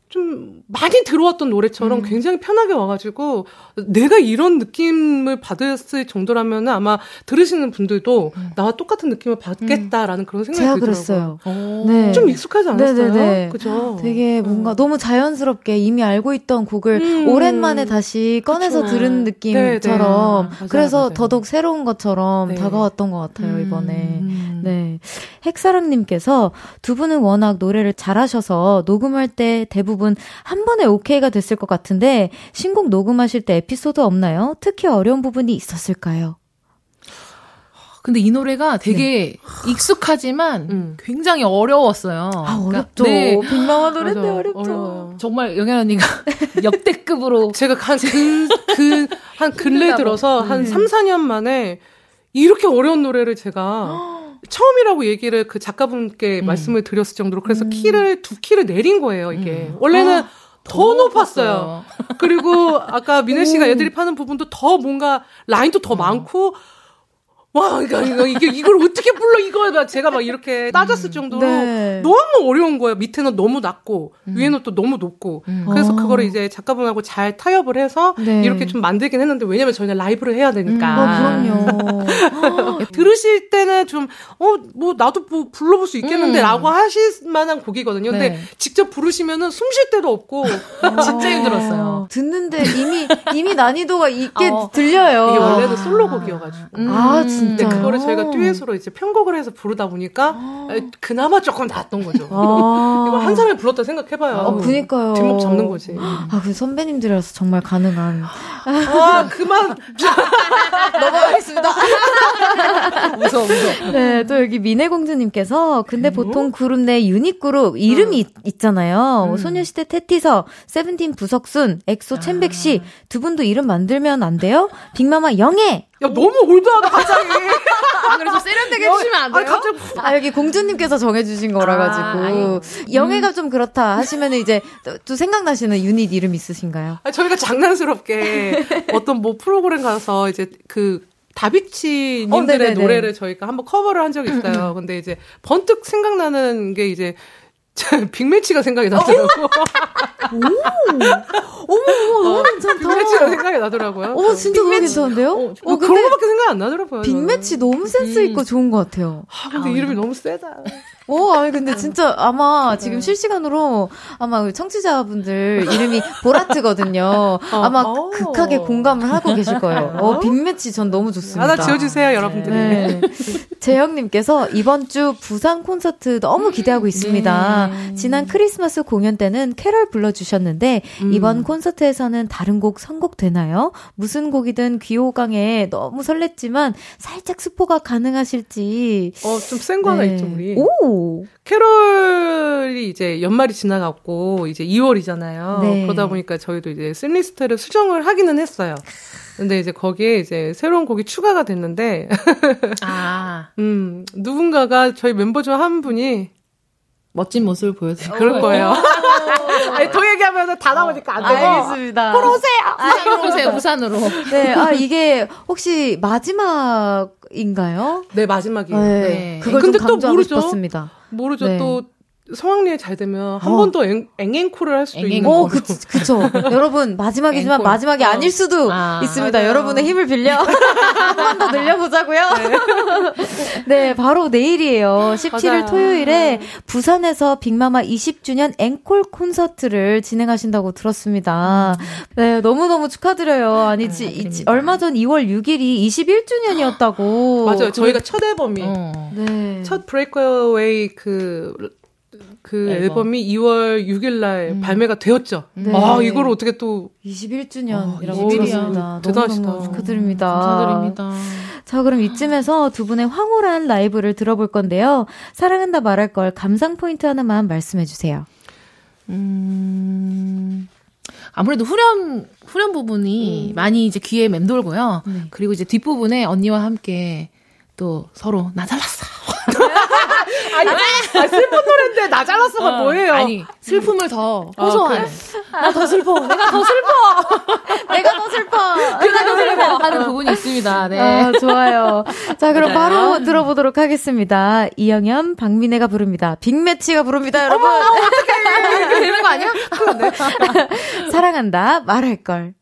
좀 많이 들어왔던 노래처럼 음. 굉장히 편하게 와가지고 내가 이런 느낌을 받았을 정도라면 아마 들으시는 분들도 음. 나와 똑같은 느낌을 받겠다라는 음. 그런 생각이 제가 들더라고요. 그랬어요. 네. 좀 익숙하지 않았어요? 네네네. 그죠? 되게 뭔가 음. 너무 자연스럽게 이미 알고 있던 곡을 음. 오랜만에 다시 꺼내서 그쵸. 들은 느낌처럼 네, 네. 그래서 맞아요. 더더욱 새로운 것처럼 네. 다가왔던 것 같아요 이번에. 네. 핵사랑님께서 두 분은 워낙 노래를 잘하셔서 녹음할 때 대부분 한 번에 오케이가 됐을 것 같은데 신곡 녹음하실 때 에피소드 없나요? 특히 어려운 부분이 있었을까요? 근데 이 노래가 되게 네. 익숙하지만 음. 굉장히 어려웠어요. 아, 그러니까 어렵죠. 네. 빅마마 노래인데 어렵죠. 어려워요. 정말 영현 언니가 (laughs) 역대급으로 제가 한 그, 그, 한 근래 들어서 한 3, 4년 만에 이렇게 어려운 노래를 제가 (gasps) 처음이라고 얘기를 그 작가분께 음. 말씀을 드렸을 정도로 그래서 음. 키를 두 키를 내린 거예요 이게 음. 원래는 아, 더, 높았어요. 그리고 아까 민혜 씨가 애들이 파는 부분도 더 뭔가 라인도 더 어. 많고 와, 이거, 이거, 이게, 이걸 어떻게 불러, 이거. 제가 막 이렇게 따졌을 정도로 네. 너무 어려운 거예요. 밑에는 너무 낮고, 음. 위에는 또 너무 높고. 음. 그래서 어. 그거를 이제 작가분하고 잘 타협을 해서 네. 이렇게 좀 만들긴 했는데, 왜냐면 저희는 라이브를 해야 되니까. 음, 어, 그럼요. (laughs) 들으실 때는 좀, 어, 뭐, 나도 뭐 불러볼 수 있겠는데, 음. 라고 하실 만한 곡이거든요. 근데 네. 직접 부르시면은 숨 쉴 데도 없고, 진짜 힘들었어요. 듣는데 이미, 이미 난이도가 있게 어. 들려요. 이게 원래는 솔로곡이어가지고. 아, 진짜. 근데 그거를 저희가 듀엣으로 이제 편곡을 해서 부르다 보니까 아. 그나마 조금 나았던 거죠. 아. (laughs) 이거 한 사람이 불렀다 생각해봐요. 아, 그니까요. 뒷목 잡는 거지. 아, 그 선배님들이라서 정말 가능한. 아, 그만. (laughs) 넘어가겠습니다. (laughs) 무서워, 무서워. 네, 또 여기 민혜공주님께서, 근데 보통 그룹 내 유닛 그룹 이름이 음. 있잖아요. 음. 소녀시대 태티서, 세븐틴 부석순, 엑소 첸백시, 두 분도 이름 만들면 안 돼요? 빅마마 영애! 야, 너무 올드하다, 갑자기. 아, 그래서 세련되게 해주시면 안 돼요? 아, 갑자기... 아, 여기 공주님께서 정해주신 거라 가지고. 아, 영애가 음. 좀 그렇다 하시면 이제 또 생각나시는 유닛 이름 있으신가요? 아, 저희가 장난스럽게 어떤 뭐 프로그램 가서 이제 그 다비치 님들의 어, 노래를 저희가 한번 커버를 한 적이 있어요. (clears throat) 근데 이제 번뜩 생각나는 게 이제 빅매치가 생각이 나더라고. 오, 어머, 너무 괜찮다. 빅매치가 생각이 나더라고요. 어, 진짜 너무 괜찮은데요? 어, 어 그런 거밖에 생각이 안 나더라고요. 빅매치 너무 센스 있고 음. 좋은 것 같아요. 아, 근데 아, 이름이 너무 세다. 오, 아니 근데 진짜 아마 네. 지금 실시간으로 아마 청취자분들 이름이 (laughs) 보라트거든요. 어, 아마 오. 어. 극하게 공감을 하고 계실 거예요. 어, 빅매치 전 너무 좋습니다. 하나 지어주세요, 여러분들이. 네. 재영님께서 이번 주 부산 콘서트 너무 기대하고 있습니다. 네. 지난 크리스마스 공연 때는 캐럴 불러주셨는데 음. 이번 콘서트에서는 다른 곡 선곡되나요? 무슨 곡이든 귀호강에 너무 설렜지만 살짝 스포가 가능하실지. 어, 좀 센거 하나 네. 있죠, 우리. 오! 캐롤이 이제 연말이 지나갔고 이제 2월이잖아요. 네. 그러다 보니까 저희도 이제 setlist를 수정을 하기는 했어요. 근데 이제 거기에 이제 새로운 곡이 추가가 됐는데 아. (laughs) 음, 누군가가 저희 멤버 중 한 분이 멋진 모습을 보여드릴 그럴 거예요. (laughs) 아니, 더 얘기하면 다 나오니까 안 되고. 알겠습니다. 보러 오세요! 부산으로 오세요, (laughs) 부산으로. 네, 아, 이게 혹시 마지막인가요? 네, 마지막이에요. 네. 네. 그걸 근데 좀 강조하고 모르죠. 싶었습니다. 모르죠. 네. 또 성황리에 잘 되면 한 번더 어. 앵앵콜을 할 수도 있는 어, 그, 그쵸. (laughs) 여러분, 마지막이지만 앵콜. 마지막이 어. 아닐 수도 아, 있습니다. 맞아요. 여러분의 힘을 빌려 (laughs) 한 번 더 늘려보자고요. 네. (laughs) 네. 바로 내일이에요. 17일 맞아요. 토요일에 부산에서 빅마마 20주년 앵콜 콘서트를 진행하신다고 들었습니다. 음. 네, 너무 너무 축하드려요. 아니, 지, 이, 얼마 전 2월 6일이 21주년이었다고. (gasps) 맞아요. 저희가 첫 앨범이. 어. 네. 첫 브레이크웨이 그, 그 앨범. 이 2월 6일 날 음. 발매가 되었죠. 네. 아, 이걸 어떻게 또 21주년이라고 어, 들었습니다. 대단하시다. 축하드립니다. 감사드립니다. 자, 그럼 이쯤에서 두 분의 황홀한 라이브를 들어볼 건데요. 사랑한다 말할 걸 감상 포인트 하나만 말씀해 주세요. 음. 아무래도 후렴 후렴 부분이 음. 많이 이제 귀에 맴돌고요. 네. 그리고 이제 뒷부분에 언니와 함께 또 서로 나 잘났어. 아니, 아, 슬픈 노래인데 나 잘났어가 어, 뭐예요? 아니, 슬픔을 더 어, 호소하는. 어, 나 더 슬퍼. 내가 더 슬퍼. 내가 더 슬퍼. (laughs) 내가 더 슬퍼. 하는 부분이 있습니다. 네. 아, 좋아요. 자, 그럼 맞아요. 바로 들어보도록 하겠습니다. 이영현, 박민혜가 부릅니다. 빅매치가 부릅니다, 여러분. 어머, 어떡해. (laughs) 이렇게 되는 거 아니야? 네. (laughs) 사랑한다, 말할걸.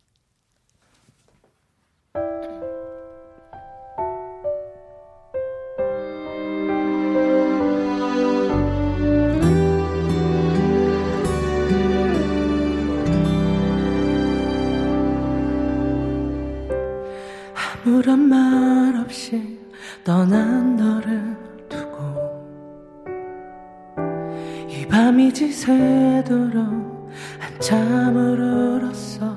아무런 말 없이 떠난 너를 두고 이 밤이 지새도록 한참을 울었어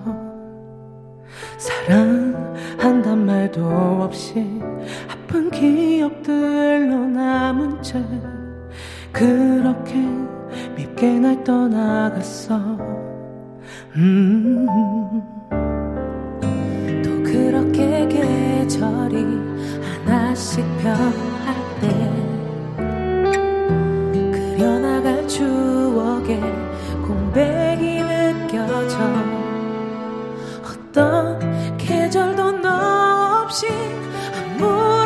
사랑한단 말도 없이 아픈 기억들로 남은 채 그렇게 밉게 날 떠나갔어 음. 또 그렇게 계절이 하나씩 변할 때 그려나갈 추억에 공백이 느껴져 어떤 계절도 너 없이 아무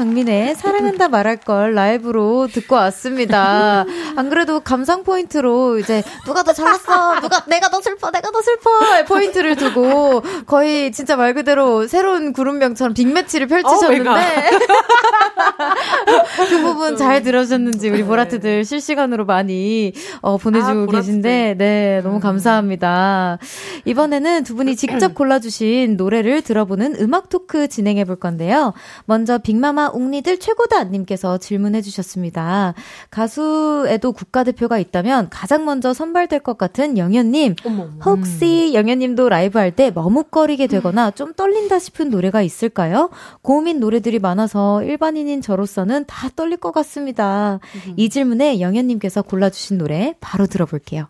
박민혜의 한다 말할 걸 라이브로 듣고 왔습니다. 안 그래도 감상 포인트로 이제 누가 더 잘났어, 누가 내가 더 슬퍼, 내가 더 슬퍼 포인트를 두고 거의 진짜 말 그대로 새로운 그룹명처럼 빅매치를 펼치셨는데. (laughs) 그 부분 잘 들으셨는지 우리 네. 보라트들 실시간으로 많이 어, 보내주고 아, 계신데, 네, 너무 음. 감사합니다. 이번에는 두 분이 직접 골라주신 노래를 들어보는 음악 토크 진행해 볼 건데요. 먼저 빅마마 웅니들 최고다 님께서 질문해 주셨습니다. 가수에도 국가대표가 있다면 가장 먼저 선발될 것 같은 영현 님. 혹시 음. 영현 님도 라이브 할 때 머뭇거리게 되거나 좀 떨린다 싶은 노래가 있을까요? 고민 노래들이 많아서 일반인인 저로서는 다 떨릴 것 같습니다. 음. 이 질문에 영현 님께서 골라 주신 노래 바로 들어볼게요.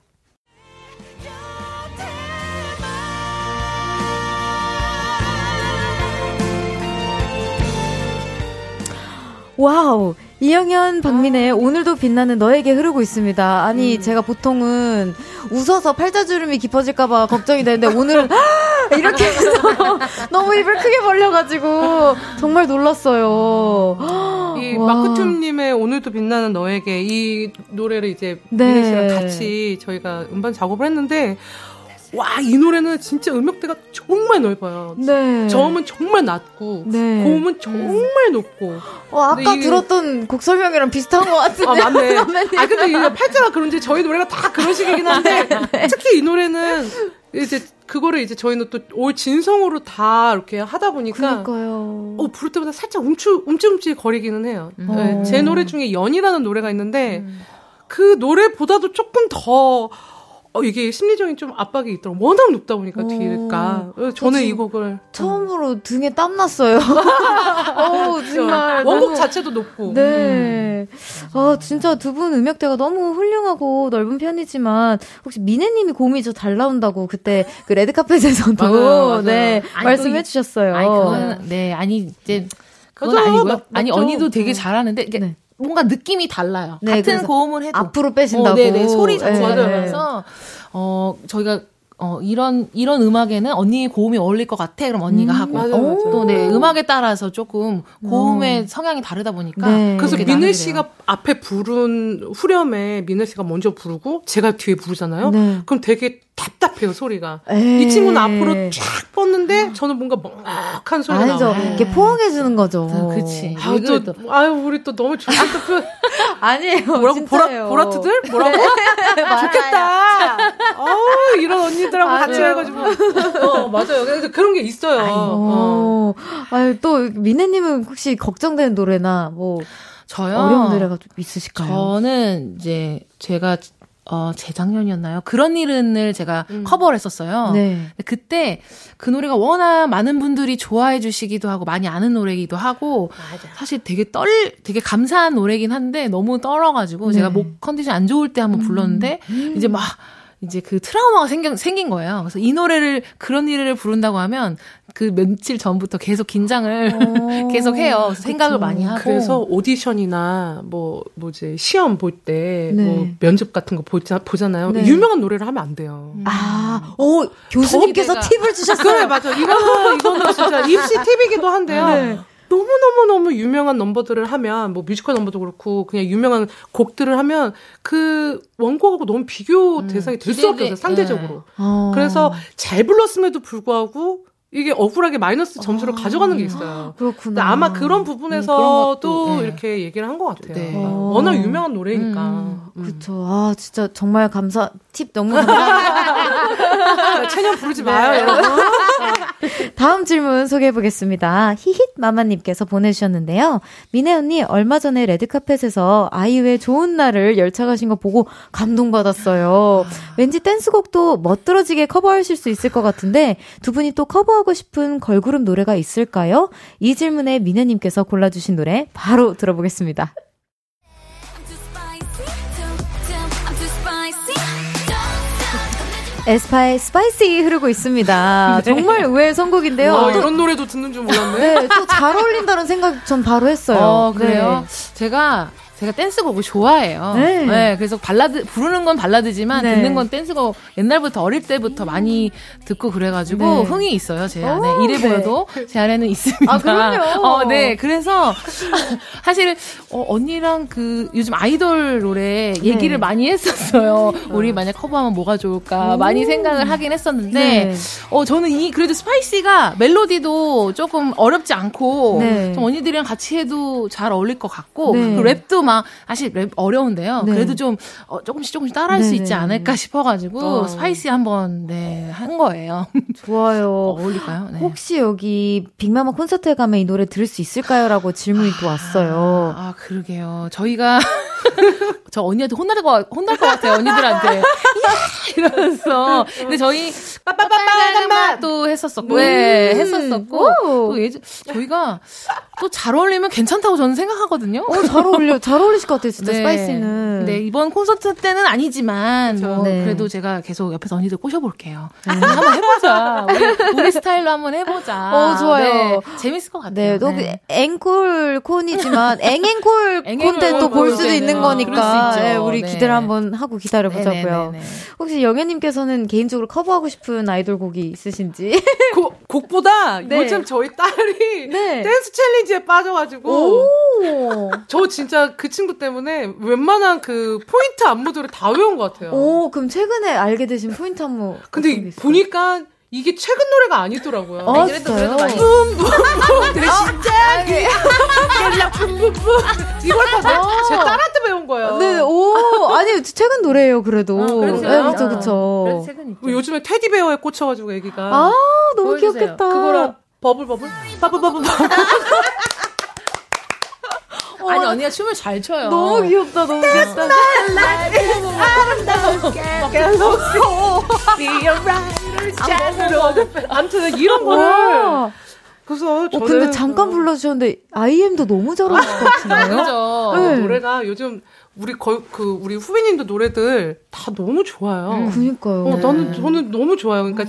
와우! 이영현 박민혜의 아. 오늘도 빛나는 너에게 흐르고 있습니다. 아니 음. 제가 보통은 웃어서 팔자주름이 깊어질까봐 걱정이 되는데 오늘 이렇게 해서 (laughs) 너무 입을 크게 벌려가지고 정말 놀랐어요. 이 마크툽님의 오늘도 빛나는 너에게 이 노래를 이제 네. 민혜 씨랑 같이 저희가 음반 작업을 했는데 와, 이 노래는 진짜 음역대가 정말 넓어요. 네. 저음은 정말 낮고, 네. 고음은 정말 높고. 어, 아까 이게... 들었던 곡 설명이랑 비슷한 것 같은데. 아, 맞네. (laughs) 아, 근데 이게 팔자가 그런지 저희 노래가 다 그런 식이긴 한데, (laughs) 네. 특히 이 노래는 이제 그거를 이제 저희는 또 올 진성으로 다 이렇게 하다 보니까 그러니까요. 어 부를 때마다 살짝 움찔 움찔움찔 거리기는 해요. 음. 네, 제 노래 중에 연이라는 노래가 있는데 음. 그 노래보다도 조금 더 어, 이게 심리적인 좀 압박이 있더라고. 워낙 높다 보니까 뒤니까. 저는 이 곡을 처음으로 어. 등에 땀 났어요. 어, 정말 원곡 너무... 자체도 높고. 네. 음. 아, 진짜 두 분 음역대가 너무 훌륭하고 넓은 편이지만 혹시 미네님이 고음이 저 잘 나온다고 그때 그 레드카펫에서도 맞아요, 맞아요. 네 말씀해 주셨어요. 아니 그건 네 아니 이제 그건 맞아, 아니고요. 맞, 아니? 언니도 되게 네. 잘하는데 네. 뭔가 느낌이 달라요. 네, 같은 고음을 해도 앞으로 빼신다고. 어, 네네 소리 자체가 그래서 어 저희가 어, 이런, 이런 음악에는 언니의 고음이 어울릴 것 같아. 그럼 언니가 음, 하고. 맞아, 맞아. 또, 네, 음악에 따라서 조금 고음의 음. 성향이 다르다 보니까. 네. 그래서 민혜 씨가 앞에 부른 후렴에 민혜 씨가 먼저 부르고 제가 뒤에 부르잖아요. 네. 그럼 되게 답답해요, 소리가. 에이. 이 친구는 앞으로 쫙 뻗는데 저는 뭔가 멍한 소리가 아니죠. 나와요. 이렇게 포옹해 주는 거죠. 아, 그치. 아, 또, 또, 아유, 우리 또 너무 좋겠다. (laughs) 아니에요. 뭐라고? 보라, 보라트들? 뭐라고? 네. (laughs) 좋겠다. 어우, 이런 언니들하고 맞아요. 같이 해가지고. 어, 맞아요. 그래서 그런 게 있어요. 어. 아유, 또, 미네님은 혹시 걱정되는 노래나 뭐. 저요? 어려운 노래가 좀 있으실까요? 저는 이제 제가 어, 재작년이었나요? 그런 일은을 제가 음. 커버를 했었어요. 네. 그때 그 노래가 워낙 많은 분들이 좋아해 주시기도 하고 많이 아는 노래기도 하고 맞아. 사실 되게 떨 되게 감사한 노래긴 한데 너무 떨어 가지고 네. 제가 목 컨디션 안 좋을 때 한번 음. 불렀는데 음. 이제 막 이제 그 트라우마가 생긴, 생긴 거예요. 그래서 이 노래를, 그런 일을 부른다고 하면 그 며칠 전부터 계속 긴장을 어. (laughs) 계속 해요. 생각을 많이 하고. 그래서 오디션이나 뭐, 뭐지, 시험 볼 때, 네. 뭐, 면접 같은 거 보자, 보잖아요. 네. 유명한 노래를 하면 안 돼요. 아, 오, 교수님께서 팁을 주셨어요. 그래, 맞아. 이거는, 이거는 진짜 입시 팁이기도 한데요. 네. 너무너무너무 유명한 넘버들을 하면, 뭐 뮤지컬 넘버도 그렇고, 그냥 유명한 곡들을 하면, 그 원곡하고 너무 비교 음, 대상이 될 수밖에 없어요, 상대적으로. 네. 어. 그래서 잘 불렀음에도 불구하고, 이게 억울하게 마이너스 점수를 아, 가져가는 게 있어요. 그렇구나. 아마 그런 부분에서도 음, 네. 이렇게 얘기를 한 것 같아요. 네. 어. 워낙 유명한 노래니까. 음, 음. 그렇죠. 아 진짜 정말 감사. 팁 너무 감사합니다. (laughs) 체념 부르지 마요, 네. 여러분. (laughs) 다음 질문 소개해 보겠습니다. 히힛 마마님께서 보내주셨는데요. 민혜 언니 얼마 전에 레드카펫에서 아이유의 좋은 날을 열창하신 거 보고 감동받았어요. 왠지 댄스곡도 멋들어지게 커버하실 수 있을 것 같은데 두 분이 또 커버하고 싶은 걸그룹 노래가 있을까요? 이 질문에 민혜님께서 골라주신 노래 바로 들어보겠습니다. 에스파의 Spicy 흐르고 있습니다. (laughs) 네. 정말 의외의 선곡인데요. 와, 이런 노래도 듣는 줄 몰랐네. 네, 또 잘 어울린다는 생각 전 바로 했어요. 어, 그래요? 네. 제가 제가 댄스곡을 좋아해요. 네. 네. 그래서 발라드 부르는 건 발라드지만 네. 듣는 건 댄스곡 옛날부터 어릴 때부터 많이 듣고 그래가지고 네. 흥이 있어요 제 안에 오, 이래 네. 보여도 제 안에는 있습니다. 아, 그럼요. (laughs) 어, 네. 그래서 (laughs) 사실 어, 언니랑 그 요즘 아이돌 노래 얘기를 많이 했었어요. 우리 만약 커버하면 뭐가 좋을까 많이 생각을 하긴 했었는데 네. 어 저는 이 그래도 Spicy가 멜로디도 조금 어렵지 않고 네. 좀 언니들이랑 같이 해도 잘 어울릴 것 같고 네. 그 랩도 막 사실 랩 어려운데요. 네. 그래도 좀 어, 조금씩 조금씩 따라할 수 네, 있지 네. 않을까 싶어가지고 어. Spicy 한번 네 한 거예요. (laughs) 좋아요. 어울릴까요? 네. 혹시 여기 빅마마 콘서트에 가면 이 노래 들을 수 있을까요?라고 질문이 또 왔어요. 아, 그러게요. 저희가 (laughs) 저 언니한테 혼날 거 혼날 것 같아요. 언니들한테 (laughs) 야! 이러면서. 근데 저희 빠빠빠빠빠빠 또 했었었고, 네, 했었었고 음. 오. 또 예전 저희가 또 잘 어울리면 괜찮다고 저는 생각하거든요. 어, 잘 어울려. 잘 어울리실 것 같아요, 진짜 네. 스파이시는. 네, 이번 콘서트 때는 아니지만, 뭐, 네. 그래도 제가 계속 옆에서 언니들 꼬셔볼게요. 한번 해보자. 우리, 우리 스타일로 한번 해보자. 어, 좋아요. 네, 재밌을 것 같아요. 네, 또 네. 앵콜 콘이지만 (laughs) 앵앵콜 앵앵콜 콘 때도 볼 콘, 수도 네, 있는 네. 거니까. 예, 우리 네. 기대를 한번 하고 기다려보자고요. 혹시 영현님께서는 개인적으로 커버하고 싶은 아이돌 곡이 있으시는지? 곡, 곡보다 네. 요즘 저희 딸이 (laughs) 네. 댄스 챌린지에 빠져가지고 오, 저 진짜 그 친구 때문에 웬만한 그 포인트 안무들을 다 외운 것 같아요. 오, 그럼 최근에 알게 되신 포인트 안무. 근데 있어요? 이게 최근 노래가 아니더라고요. 아, 그래도? 그래도 많이 진짜 깰라 뿜뿜뿜 이걸 다제 딸한테 배운 거예요. 네, 오, 아니, 최근 노래예요, 그래도. 아, 그래도 네, 그쵸. 그래도 최근 요즘에 테디베어에 꽂혀가지고 애기가 아, 너무 보여주세요. 귀엽겠다. 그거랑 버블 버블 버블 버블 버블 아니 언니가 춤을 잘 춰요. 너무 귀엽다, 너무 귀엽다. 아무튼 이런 거를 와. 그래서 어, 저는 근데 잠깐 불러주셨는데, IM도 너무 잘하실 것 같은데요? 그죠. 네. 노래가 요즘 우리 거, 그 우리 후배님들 노래들 다 너무 좋아요. 그니까요. 어, 나는 저는 너무 좋아요. 그러니까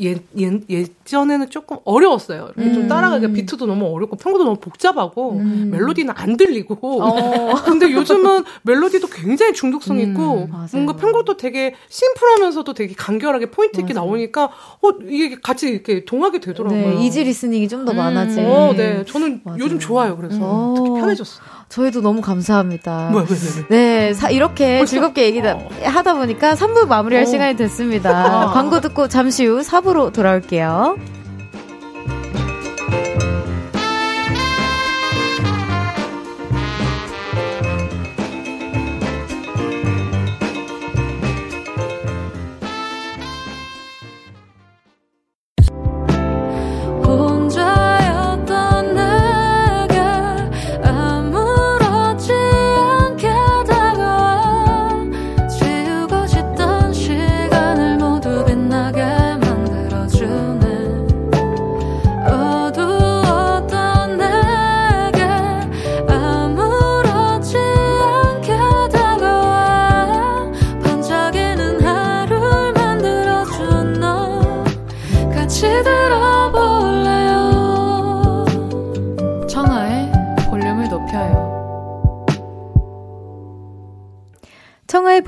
예, 예, 예전에는 조금 어려웠어요. 이렇게 좀 따라가기가 비트도 너무 어렵고 편곡도 너무 복잡하고 멜로디는 안 들리고. (laughs) 근데 요즘은 멜로디도 굉장히 중독성 있고 맞아요. 뭔가 편곡도 되게 심플하면서도 되게 간결하게 포인트 있게 나오니까 어 이게 같이 이렇게 동하게 되더라고요. 네, easy listening이 좀 더 많아지. 어, 네. 저는 맞아요. 요즘 좋아요. 그래서 음. 특히 어. 편해졌어. 저희도 너무 감사합니다. 뭐야, 왜, 왜, 왜? 네, 사- 이렇게 즐겁게 얘기 다 하다 보니까 3부 마무리할 시간이 됐습니다. 광고 듣고 잠시 후 4부로 돌아올게요.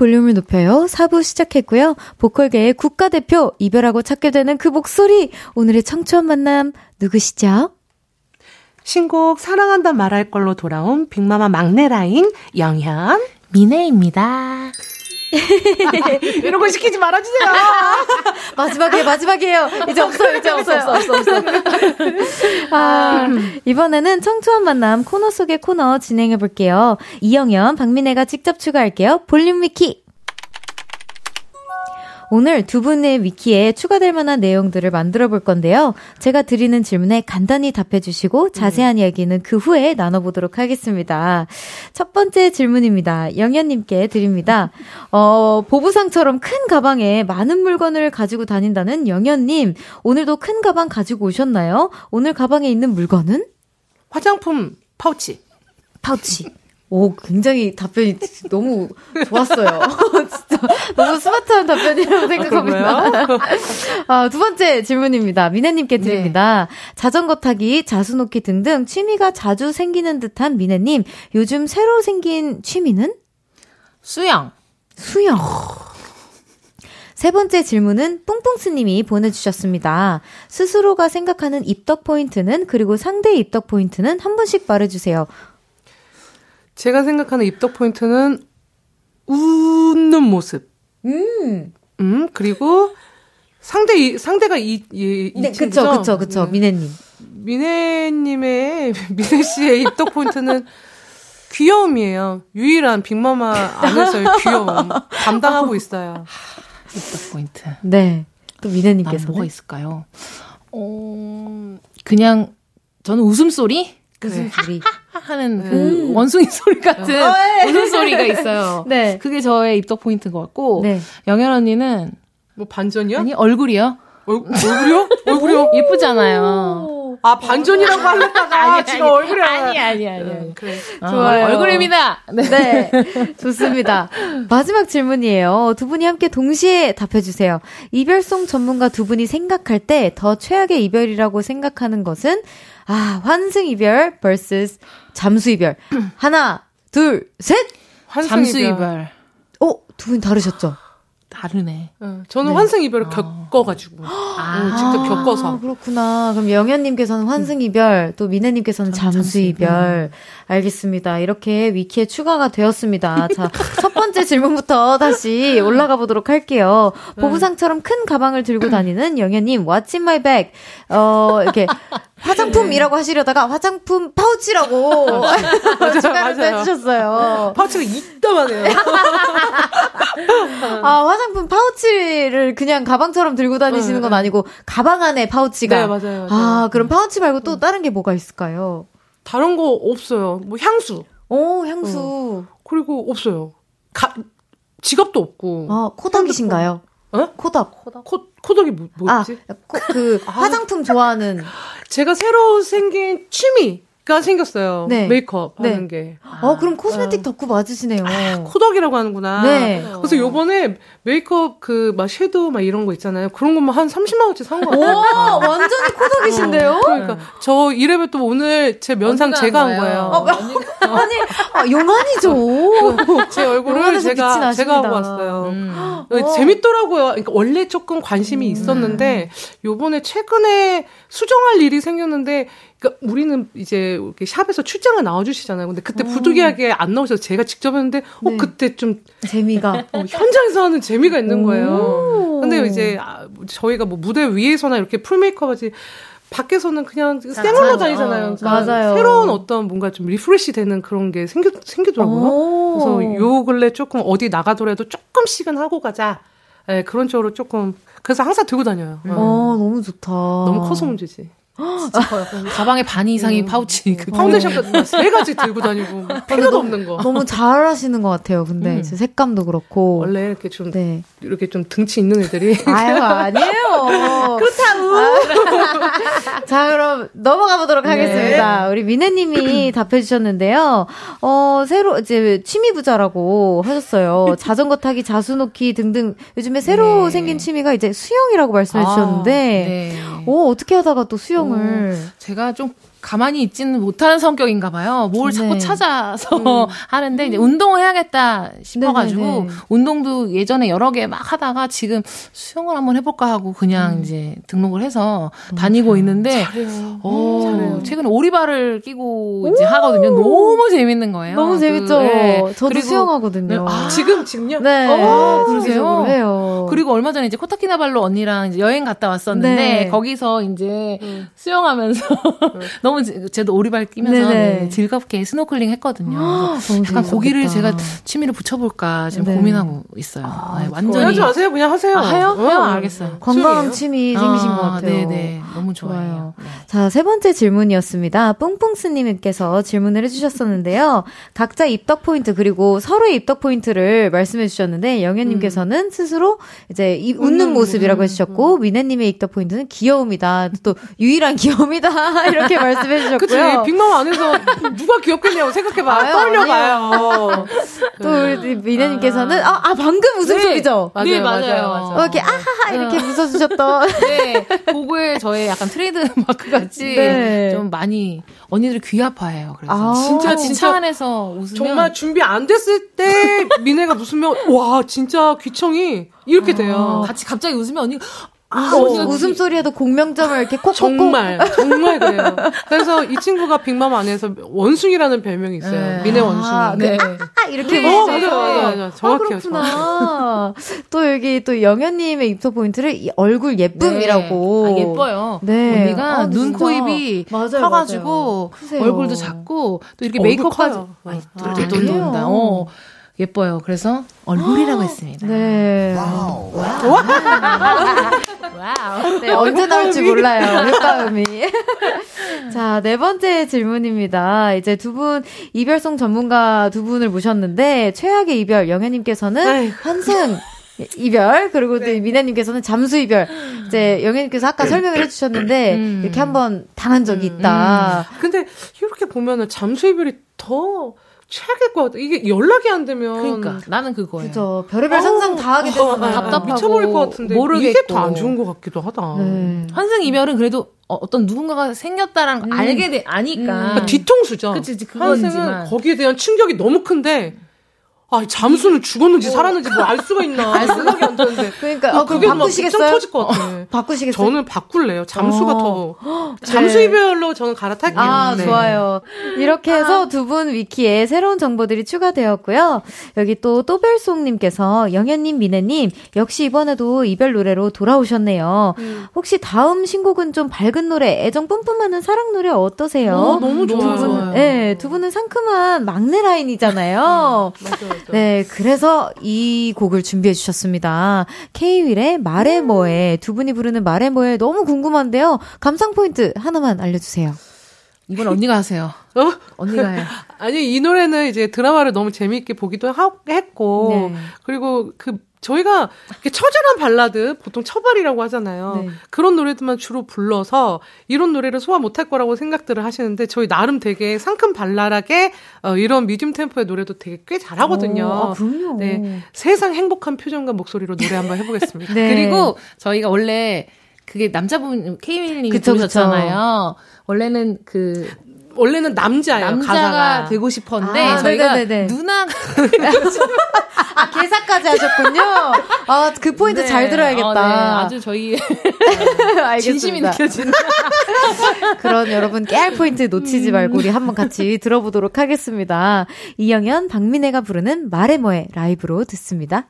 볼륨을 높여요. 4부 시작했고요. 보컬계의 국가대표 이별하고 찾게 되는 그 목소리. 오늘의 청초한 만남 누구시죠? 신곡 사랑한다 말할 걸로 돌아온 빅마마 막내 라인 영현. 미네입니다. (laughs) 이런 거 시키지 말아주세요. (laughs) 마지막이에요, 마지막이에요. 이제 없어요, 이제 없어요. 없어, 없어, 없어. 아, 이번에는 청초한 만남 코너 속의 코너 진행해 볼게요. 이영현, 박민혜가 직접 추가할게요. 볼륨 위키. 오늘 두 분의 위키에 추가될 만한 내용들을 만들어 볼 건데요. 제가 드리는 질문에 간단히 답해 주시고 자세한 이야기는 그 후에 나눠보도록 하겠습니다. 첫 번째 질문입니다. 영현님께 드립니다. 어, 보부상처럼 큰 가방에 많은 물건을 가지고 다닌다는 영현님. 오늘도 큰 가방 가지고 오셨나요? 오늘 가방에 있는 물건은? 화장품 파우치. 파우치. 오, 굉장히 답변이 너무 좋았어요. (laughs) 진짜. 너무 스마트한 답변이라고 생각합니다. (laughs) 아, 두 번째 질문입니다. 미네님께 드립니다. 네. 자전거 타기, 자수 놓기 등등 취미가 자주 생기는 듯한 미네님, 요즘 새로 생긴 취미는? 수영. 수영. 세 번째 질문은 뿡뿡스님이 보내주셨습니다. 스스로가 생각하는 입덕 포인트는 그리고 상대의 입덕 포인트는 한 분씩 말해주세요. 제가 생각하는 입덕 포인트는 웃는 모습. 음. 음 그리고 상대 상대가 이, 이, 이 네, 그쵸, 그쵸, 그쵸, 네. 미네님. 미네님의 (laughs) 미네 씨의 입덕 포인트는 귀여움이에요. 유일한 빅마마 안에서의 귀여움 감당하고 있어요. 입덕 포인트. 네. 또 미네님께서 뭐가 있을까요? 어, 그냥 저는 웃음소리? 웃음소리 하는 네. 그 음. 원숭이 소리 같은 어, 네. 웃음소리가 있어요. (laughs) 네. 그게 저의 입덕 포인트인 것 같고 네. 영현 언니는 뭐 반전이요? 아니 얼굴이요. 얼, 얼굴이요? 얼굴이요? (laughs) 예쁘잖아요. 아 반전이라고 하려다가 아니, 지금 얼굴이 아니 아니 아니. 아니. 그래. 어, 좋아요. 얼굴입니다. 네. 네. (laughs) 좋습니다. 마지막 질문이에요. 두 분이 함께 동시에 답해 주세요. 이별송 전문가 두 분이 생각할 때 더 최악의 이별이라고 생각하는 것은 아, 환승 이별 vs 잠수 이별. 하나, 둘, 셋. 잠수 이별. 어, 두 분 다르셨죠? 다르네. 어, 저는 네. 환승 이별을 어. 겪어가지고 (gasps) 아, 어, 직접 겪어서 아, 그렇구나. 그럼 영현님께서는 환승 이별, 또 미네님께서는 잠수 이별. 알겠습니다. 이렇게 위키에 추가가 되었습니다. 자, 첫 번째 질문부터 다시 올라가 보도록 할게요. 네. 보부상처럼 큰 가방을 들고 다니는 영현님, What's in my bag? 어, 이렇게 화장품이라고 하시려다가 화장품 파우치라고 추가를 해주셨어요. 파우치가 이따만해요. 아, 화장품 파우치를 그냥 가방처럼 들고 다니시는 네, 건 네. 아니고 가방 안에 파우치가. 네, 맞아요, 맞아요. 아, 그럼 파우치 말고 또 다른 게 뭐가 있을까요? 다른 거 없어요. 뭐 향수. 오, 향수. 어. 그리고 없어요. 가, 지갑도 없고. 아, 코덕이신가요? 어? 코덕. 코덕. 코, 코덕이 뭐, 뭐지? 아, 코, 그 아. 화장품 좋아하는. 제가 새로 생긴 취미. 가 생겼어요. 네. 메이크업 네. 하는 게. 어, 그럼 cosmetic 어. 덕후 맞으시네요. 아, 코덕이라고 하는구나. 네. 그래서 요번에 메이크업 그 막 섀도우 막 이런 거 있잖아요. 그런 것만 한 30만 원치 산 거 같아요. 와, 완전히 코덕이신데요? 어, 그러니까 저 이래봬 또 오늘 제 면상 제가 한 거예요. 어, 아니, 아, 영환이죠. 제 얼굴을 제가 제가 하고 왔어요. 음. 어. 재밌더라고요. 그러니까 원래 조금 관심이 음. 있었는데 요번에 최근에 수정할 일이 생겼는데 그러니까 우리는 이제 이렇게 샵에서 출장을 나와주시잖아요. 근데 그때 음. 부득이하게 안 나오셔서 제가 직접 했는데, 어, 네. 그때 좀. 재미가. (laughs) 어, 현장에서 하는 재미가 있는 거예요. 근데 이제 아, 저희가 뭐 무대 위에서나 이렇게 풀 메이크업 하지, 밖에서는 그냥 생얼로 다니잖아요. 그러니까 맞아요. 새로운 어떤 뭔가 좀 refresh 되는 그런 게 생겨, 생기더라고요. 그래서 요 근래 조금 어디 나가더라도 조금씩은 하고 가자. 네, 그런 쪽으로 조금. 그래서 항상 들고 다녀요. 음. 어, 너무 좋다. 너무 커서 문제지. 커요. (gasps) 가방에 반 이상이 음. 파우치. 그 파운데이션 같은 세 가지 들고 다니고 필요도 없는 거. 너무 잘 하시는 것 같아요. 근데 음. 색감도 그렇고 원래 이렇게 좀 네. 이렇게 좀 등치 있는 애들이 (laughs) 아유 아니에요. (laughs) 그렇다고. 아. (laughs) 자 그럼 넘어가 보도록 네. 하겠습니다. 우리 민혜님이 (clears throat) 답해주셨는데요. 어 새로 이제 취미 부자라고 하셨어요. 자전거 타기, 자수 놓기 등등 요즘에 새로 네. 생긴 취미가 이제 수영이라고 말씀해 주셨는데, 아, 네. 오 어떻게 하다가 또 수영 수영을 어, 제가 좀 가만히 있지는 못하는 성격인가 봐요. 뭘 네. 자꾸 찾아서 음. (laughs) 하는데 이제 운동을 해야겠다 싶어가지고 네네네. 네, 네. 운동도 예전에 여러 개 막 하다가 지금 수영을 한번 해볼까 하고 그냥 음. 이제 등록을 해서 다니고 잘해요. 있는데 잘해요. 어, 잘해요. 최근에 오리발을 끼고 이제 하거든요. 너무 재밌는 거예요. 너무 그, 재밌죠. 네. 저도 수영하거든요. 네. 아, 지금 지금요? 네. 어, 그러세요? 해요. 그리고 얼마 전에 이제 코타키나발로 언니랑 이제 여행 갔다 왔었는데 네. 거기서 이제 음. 수영하면서 (laughs) 너무 너무 저도 오리발 끼면서 네, 즐겁게 스노클링 했거든요. 아, 약간 고기를 제가 취미로 붙여볼까 지금 네. 고민하고 있어요. 아, 네, 완전히 하지 마세요. 그냥 하세요. 아, 해요? 해요? 알겠어요. 건강한 취미 생기신 아, 것 같아요. 네네. 너무 좋아요. 네. 자, 세 번째 질문이었습니다. 뿡뿡스님께서 질문을 해주셨었는데요. 각자 입덕 포인트 그리고 서로의 입덕 포인트를 말씀해 주셨는데 영현님께서는 음. 스스로 이제 이, 웃는 모습이라고 해주셨고 음. 민혜님의 입덕 포인트는 귀여움이다. 또 유일한 (laughs) 귀여움이다. 이렇게 말씀 (laughs) 말씀해 주셨고요. 그치. 빅마마 안에서 누가 귀엽겠냐고 생각해봐요. 떨려봐요. 또 우리 민혜님께서는 아, 아 방금 웃음소리죠? 네, 맞아요. 네, 맞아요. 맞아요. 어, 이렇게 아하하 이렇게 웃어주셨던. (laughs) 네, 그거에 저의 약간 트레이드 (laughs) 마크 같이 네. 좀 많이 언니들 귀 아파해요. 그래서 아, 진짜 진짜 안에서 웃으면 정말 준비 안 됐을 때 미네가 웃으면 와 진짜 귀청이 이렇게 돼요. 같이 갑자기 웃으면 언니가 아, 어, 웃음소리에도 공명점을 이렇게 콕콕콕. 정말, (laughs) 정말 그래요. 그래서 이 친구가 빅맘 안에서 원숭이라는 별명이 있어요. 네. 미네 원숭이. 아, 그 네. 아, 이렇게. 네. 어, 맞아, 맞아, 맞아. 정확해요. 아, 또 여기 또 영현님의 입소 포인트를 얼굴 예쁨이라고. 네. 아, 예뻐요. 네. 언니가 아, 눈, 코, 입이 맞아요, 커가지고 맞아요. 얼굴도 작고 또 이렇게 메이크업까지. 아, 또, 또, 또, 어. 예뻐요. 그래서 얼굴이라고 했습니다. 네. 와우. 와우. 와우. 네, 언제 나올지 몰라요. 효과음이. (laughs) 자, 네 번째 질문입니다. 이제 두 분, 이별송 전문가 두 분을 모셨는데, 최악의 이별, 영현님께서는 환승. 이별 그리고 네. 민혜님께서는 잠수 이별 이제 영현님께서 아까 설명을 해주셨는데 음. 이렇게 한번 당한 적이 음. 있다. 음. 근데 이렇게 보면은 잠수 이별이 더 최악일 것 같아. 이게 연락이 안 되면. 그러니까 나는 그거예요. 그죠. 별의별 상상 다 하게 되면 어, 답답하고 미쳐버릴 것 같은데 모르겠고. 이게 더 안 좋은 것 같기도 하다. 네. 환승 이별은 그래도 어, 떤 누군가가 생겼다라는 음. 알게 돼 아니까. 음. 그러니까 뒤통수죠. 그치, 환승은 거기에 대한 충격이 너무 큰데 아, 잠수는 죽었는지 뭐. 살았는지 뭐 알 수가 있나. 알 생각이 안 되는데. 그러니까, 어, 그게 바꾸시겠어요? 터질 것 같아. 어, 바꾸시겠어요? 저는 바꿀래요. 잠수가 어. 더. (gasps) 잠수 이별로 저는 갈아탈게요. 아, 네. 좋아요. 이렇게 해서 아. 두분 위키에 새로운 정보들이 추가되었고요. 여기 또, 또별송님께서 영현님, 미네님, 역시 이번에도 이별 노래로 돌아오셨네요. 음. 혹시 다음 신곡은 좀 밝은 노래, 애정 뿜뿜 하는 사랑 노래 어떠세요? 어, 너무 좋아요. 두 분, 네, 두 분은 상큼한 막내 라인이잖아요. 음, 맞아요. 네, 그래서 이 곡을 준비해 주셨습니다. K-윌의 말해 뭐해 두 분이 부르는 말해 뭐해 너무 궁금한데요. 감상 포인트 하나만 알려주세요. 이건 언니가 하세요. 어? 언니가 해요. (laughs) 아니 이 노래는 이제 드라마를 너무 재미있게 보기도 하, 했고 네. 그리고 그 저희가 이렇게 처절한 발라드 보통 처발이라고 하잖아요. 네. 그런 노래들만 주로 불러서 이런 노래를 소화 못할 거라고 생각들을 하시는데 저희 나름 되게 상큼 발랄하게 어, 이런 미디움 템포의 노래도 되게 꽤 잘하거든요. 오, 아, 그럼요. 네, 세상 행복한 표정과 목소리로 노래 한번 해보겠습니다. (laughs) 네. 그리고 저희가 원래 그게 남자분 케이윌님이 부르셨잖아요. 원래는 그 원래는 남자예요. 남자가 가사가. 되고 싶었는데 아, 저희가 네네네. 누나가 (laughs) 아 개사까지 하셨군요. 아 그 포인트 네. 잘 들어야겠다. 어, 네. 아주 저희 (laughs) 진심이 느껴지는 (laughs) 그런 여러분 깨알 포인트 놓치지 말고 우리 한번 같이 들어보도록 하겠습니다. 이영현 박민혜가 부르는 말해 뭐해 라이브로 듣습니다.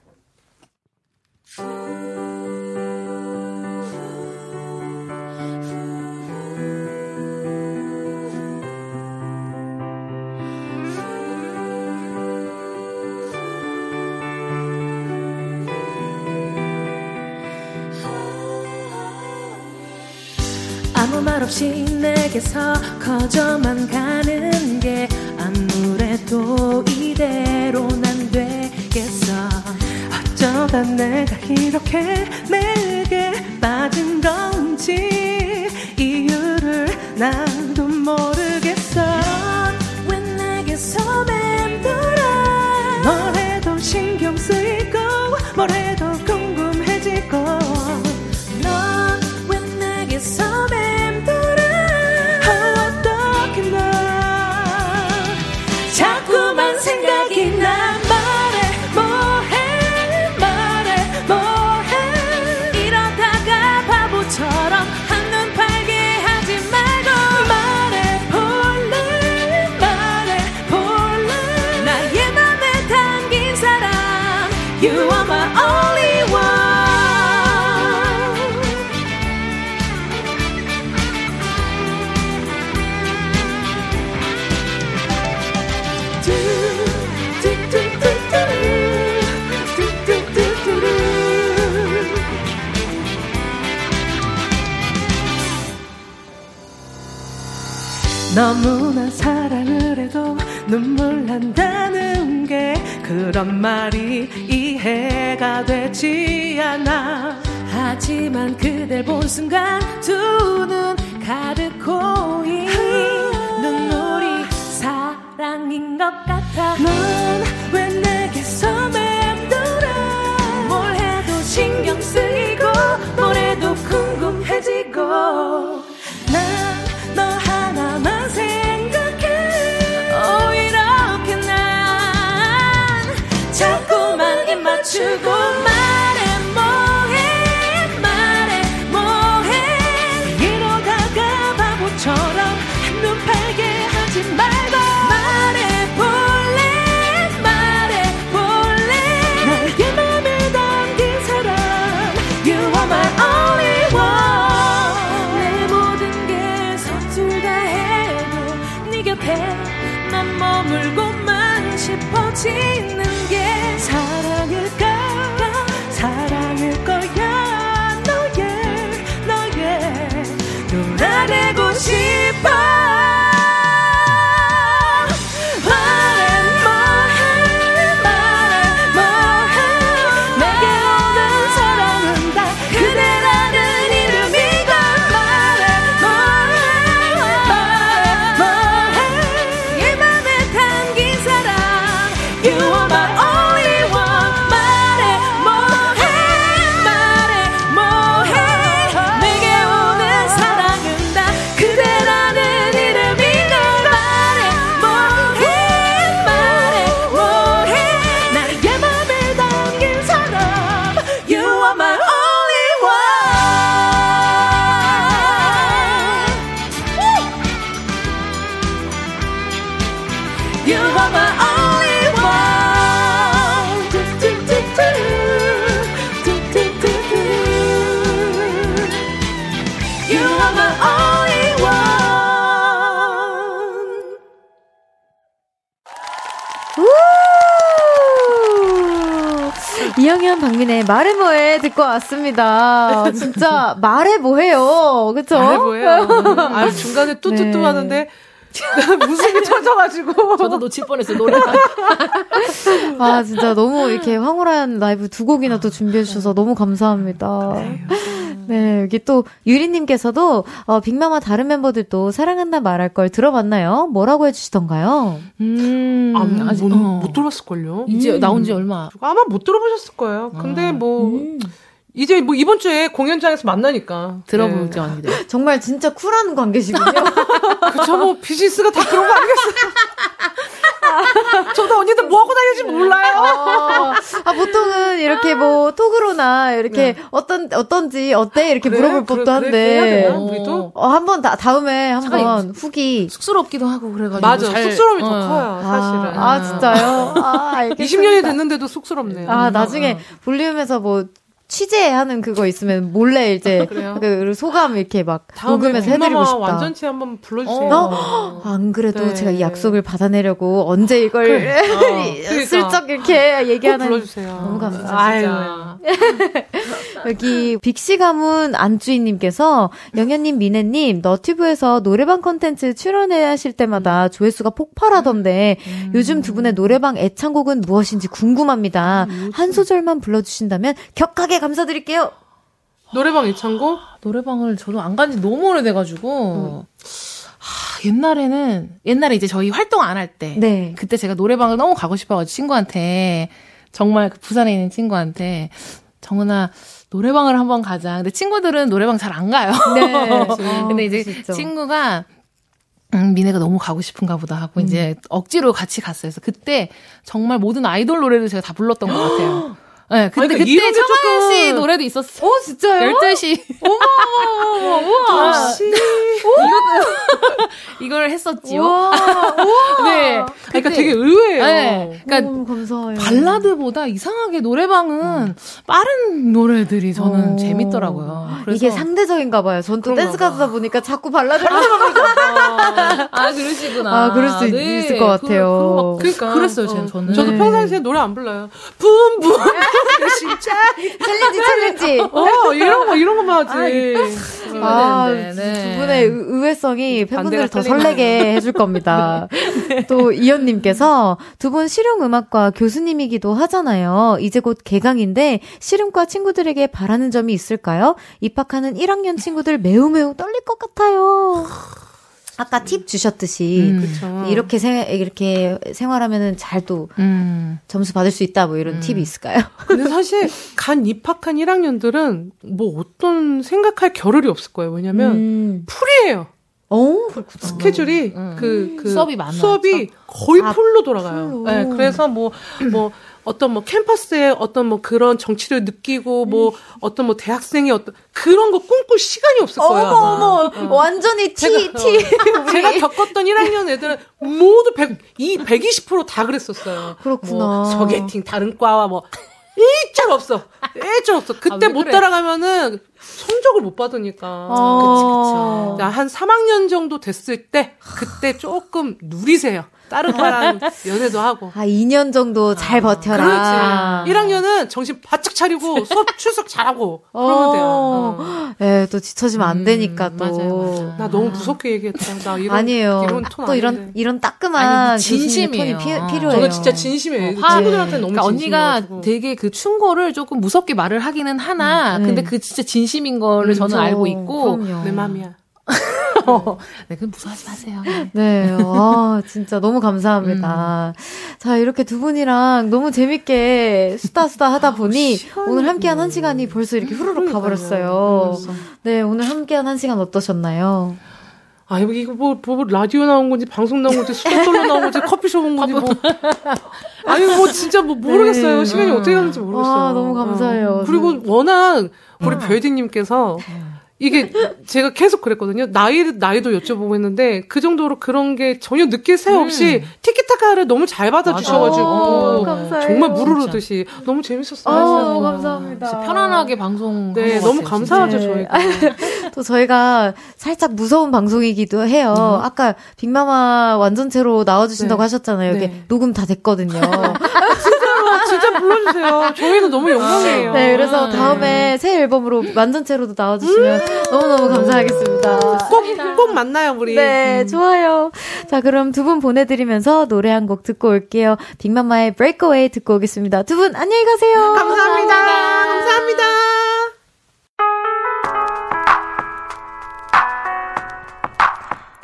아무 말 없이 내게서 커져만 가는 게 아무래도 이대로 난 되겠어. 어쩌다 내가 이렇게 내게 빠진 건지 이유를 나도 모르겠어. 왜 내게서 맴돌아? 뭘 해도 신경 쓰이 너무나 사랑을 해도 눈물 난다는 게 그런 말이 이해가 되지 않아. 하지만 그댈 본 순간 두 눈 가득 고인 눈물이 사랑인 것 같아 왔습니다. 진짜 말해 뭐해요. 그쵸? 말해 뭐예요? 아 중간에 뚜뚜뚜 네. 하는데 (laughs) 무슨 터져가지고 저도 놓칠 뻔했어요, 노래. (laughs) 아, 진짜 너무 이렇게 황홀한 라이브 두 곡이나 또 준비해주셔서 너무 감사합니다. 네, 여기 또 유리님께서도, 어, 빅마마 다른 멤버들도 사랑한다 말할 걸 들어봤나요? 뭐라고 해주시던가요? 음, 아, 못, 아직, 못, 어. 못 들어봤을걸요? 이제 나온 지 얼마. 아마 못 들어보셨을 거예요. 근데 뭐 이제 뭐 이번 주에 공연장에서 만나니까 들어보지 않는데. (laughs) 정말 진짜 쿨한 관계시군요. (laughs) 그쵸 뭐 비즈니스가 다 그런 거 아니겠어요? 저도 언니들 뭐 하고 다니는지 몰라요. 아, 아, 보통은 이렇게 뭐 톡으로나 이렇게 어떤, 어떤지, 어때? 이렇게 그래? 물어볼 그래, 법도 그래, 한데. 우리도? 어, 한번 다, 다음에 한번 잠깐, 후기. 쑥스럽기도 하고 그래가지고. 맞아 잘- 쑥스러움이 어. 더 커요 사실은. 아, 아, 진짜요? 아, (laughs) 알겠습니다. 20년이 됐는데도 쑥스럽네요. 아, 나중에 볼륨에서 뭐 취재하는 그거 있으면 몰래 이제 그래요? 그 소감 이렇게 막 녹음해서 해드리고 싶다. 완전체 한번 불러주세요. 어? 안 그래도 네. 제가 이 약속을 받아내려고 언제 이걸 어, 그러니까. 슬쩍 이렇게 꼭 얘기하는 불러주세요. 너무 감사합니다. (laughs) 여기 빅시 가문 안주인님께서 영현님, 미네님 너튜브에서 노래방 컨텐츠 출연하실 때마다 조회수가 폭발하던데 요즘 두 분의 노래방 애창곡은 무엇인지 궁금합니다. 한 소절만 불러주신다면 격하게 감사드릴게요. 노래방 애창곡? 노래방을 저도 안 간 지 너무 오래돼가지고. 하, 옛날에는, 옛날에 이제 저희 활동 안 할 때. 네. 그때 제가 노래방을 너무 가고 싶어가지고 친구한테, 정말 그 부산에 있는 친구한테, 정은아, 노래방을 한번 가자. 근데 친구들은 노래방 잘 안 가요. 네. (laughs) 근데 이제 친구가 음, 미네가 너무 가고 싶은가 보다 하고 이제 억지로 같이 갔어요. 그래서 그때 정말 모든 아이돌 노래를 제가 다 불렀던 것 같아요. (gasps) (gasps) 네, 근데 그러니까 그때 청하연 조금- 씨 노래도 있었어요. 어, 진짜요? 12시. 우와. 다시. (laughs) 이걸 했었지요. 우와. 우와. 네. 그러니까 근데- 되게 의외예요. 네. 그러니까 너무 감사해요. 발라드보다 이상하게 노래방은 빠른 노래들이 저는 어. 재밌더라고요. 그래서 이게 상대적인가 봐요. 전 또 댄스 봐. 가수다 보니까 자꾸 발라드를 아 그러시구나. 아, 그럴 수 있- 있을 것 같아요. 그, 그 러니까. 그랬어요, 저- 저는. 저도 네. 평상시에 노래 안 불러요. 붐붐. (laughs) 진짜. challenge challenge. 어, 이런 거, 이런 거만 하지. 아, 네, 네. 두 분의 의- 의외성이 팬분들 반대가 더. 설레게 해줄 겁니다. 또 이현님 이은주님께서 두 분 실용음악과 교수님이기도 하잖아요. 이제 곧 개강인데 실용과 친구들에게 바라는 점이 있을까요? 입학하는 1학년 친구들 매우 매우 떨릴 것 같아요. 아까 팁 주셨듯이 음. 이렇게 생 이렇게 생활하면은 잘또 음. 점수 받을 수 있다 뭐 이런 음. 팁이 있을까요? (laughs) 근데 사실 간 입학한 1학년들은 뭐 어떤 생각할 겨를이 없을 거예요. 왜냐면 음. full이에요. 어, 그렇구나. 스케줄이 음. 그, 그 수업이 많아요. 수업이 거의 아, full로 돌아가요. full로. 네, 그래서 뭐뭐 (clears throat) 어떤 뭐 캠퍼스의 어떤 뭐 그런 정취를 느끼고 뭐 어떤 뭐 대학생의 어떤 그런 거 꿈꿀 시간이 없을 거예요. 어머. 어머 완전히 티 티. 제가 겪었던 1학년 애들은 모두 100, 이 120%다 그랬었어요. 그렇구나. 뭐 소개팅 다른 과와 뭐 일절 없어. 일절 없어. 그때 아, 왜못 그래? 따라가면은 성적을 못 받으니까. 어. 자, 한 3학년 정도 됐을 때 그때 조금 누리세요. 다른 과랑 연애도 하고. 아 2년 정도 잘 버텨라. 그렇지. 1학년은 정신 바짝 차리고 수업 출석 잘하고 그러면 돼요. 어. 예, 또 지쳐지면 안 음, 되니까 또. 맞아요, 맞아요. 나 너무 무섭게 얘기했다. 나 이런 아니에요. 이런 톤 또 이런 아닌데. 이런 따끔한 아니, 진심이에요. 톤이 피, 어. 필요해요. 저는 진짜 진심이에요. 화- 친구들한테 너무 그러니까 언니가. 되게 그 충고를 조금 무섭게 말을 하기는 하나, 음, 근데 네. 그 진짜 진심인 거를 저는 그렇죠. 알고 있고, 그럼요. 내 맘이야. 네, 그건 무서워하지 마세요. 네, 아, 진짜 너무 감사합니다. 자, 이렇게 두 분이랑 너무 재밌게 수다 수다 하다 보니 오늘 함께한 한 시간이 벌써 이렇게 후루룩 가버렸어요. 네, 오늘 함께한 한 시간 어떠셨나요? 아, 이거, 이거 뭐, 뭐, 라디오 나온 건지, 방송 나온 건지, 수다 떨러 나온 건지, 커피숍 온 건지, 뭐. (laughs) 아니, 뭐, 진짜 뭐, 모르겠어요. 네. 시간이 어떻게 가는지 모르겠어요. 아, 너무 감사해요. 어. 그리고 워낙, 우리 별디님께서, 이게 제가 계속 그랬거든요. 나이, 나이도 여쭤보고 했는데, 그 정도로 그런 게 전혀 느낄 새 없이, 티키타카를 너무 잘 어, 받아주셔가지고, 감사해요. 정말 무르르듯이 너무 재밌었어요. 아, 너무 감사합니다. 진짜 편안하게 방송. 네, 너무 감사하죠, 네. 저희가. (laughs) 또 저희가 살짝 무서운 방송이기도 해요. 아까 빅마마 완전체로 나와주신다고 네. 하셨잖아요. 이게 네. 녹음 다 됐거든요. (laughs) (laughs) 진짜 불러주세요. 저희는 너무 영광이에요. 네, 그래서 다음에 새 앨범으로 완전체로도 나와주시면 너무너무 감사하겠습니다. 꼭, 꼭 만나요, 우리. 네, 좋아요. 자, 그럼 두 분 보내드리면서 노래 한 곡 듣고 올게요. 빅마마의 Breakaway 듣고 오겠습니다. 두 분 안녕히 가세요. 감사합니다. 감사합니다.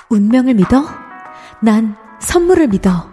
운명을 믿어? 난 선물을 믿어.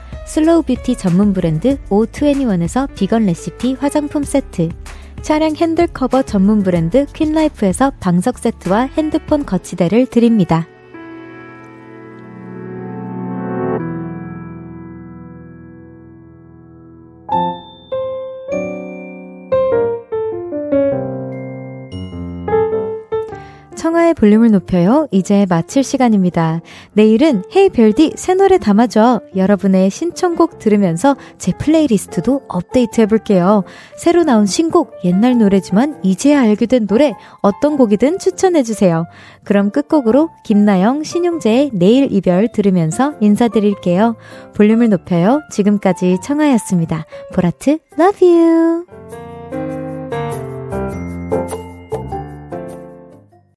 slow beauty 전문 브랜드 O21에서 비건 레시피 화장품 세트, 차량 핸들 커버 전문 브랜드 퀸라이프에서 방석 세트와 핸드폰 거치대를 드립니다. 볼륨을 높여요. 이제 마칠 시간입니다. 내일은 hey 별디 새 노래 담아줘. 여러분의 신청곡 들으면서 제 플레이리스트도 업데이트 해볼게요. 새로 나온 신곡, 옛날 노래지만 이제야 알게 된 노래, 어떤 곡이든 추천해주세요. 그럼 끝곡으로 김나영, 신용재의 내일 이별 들으면서 인사드릴게요. 볼륨을 높여요. 지금까지 청하였습니다. 보라트, love you.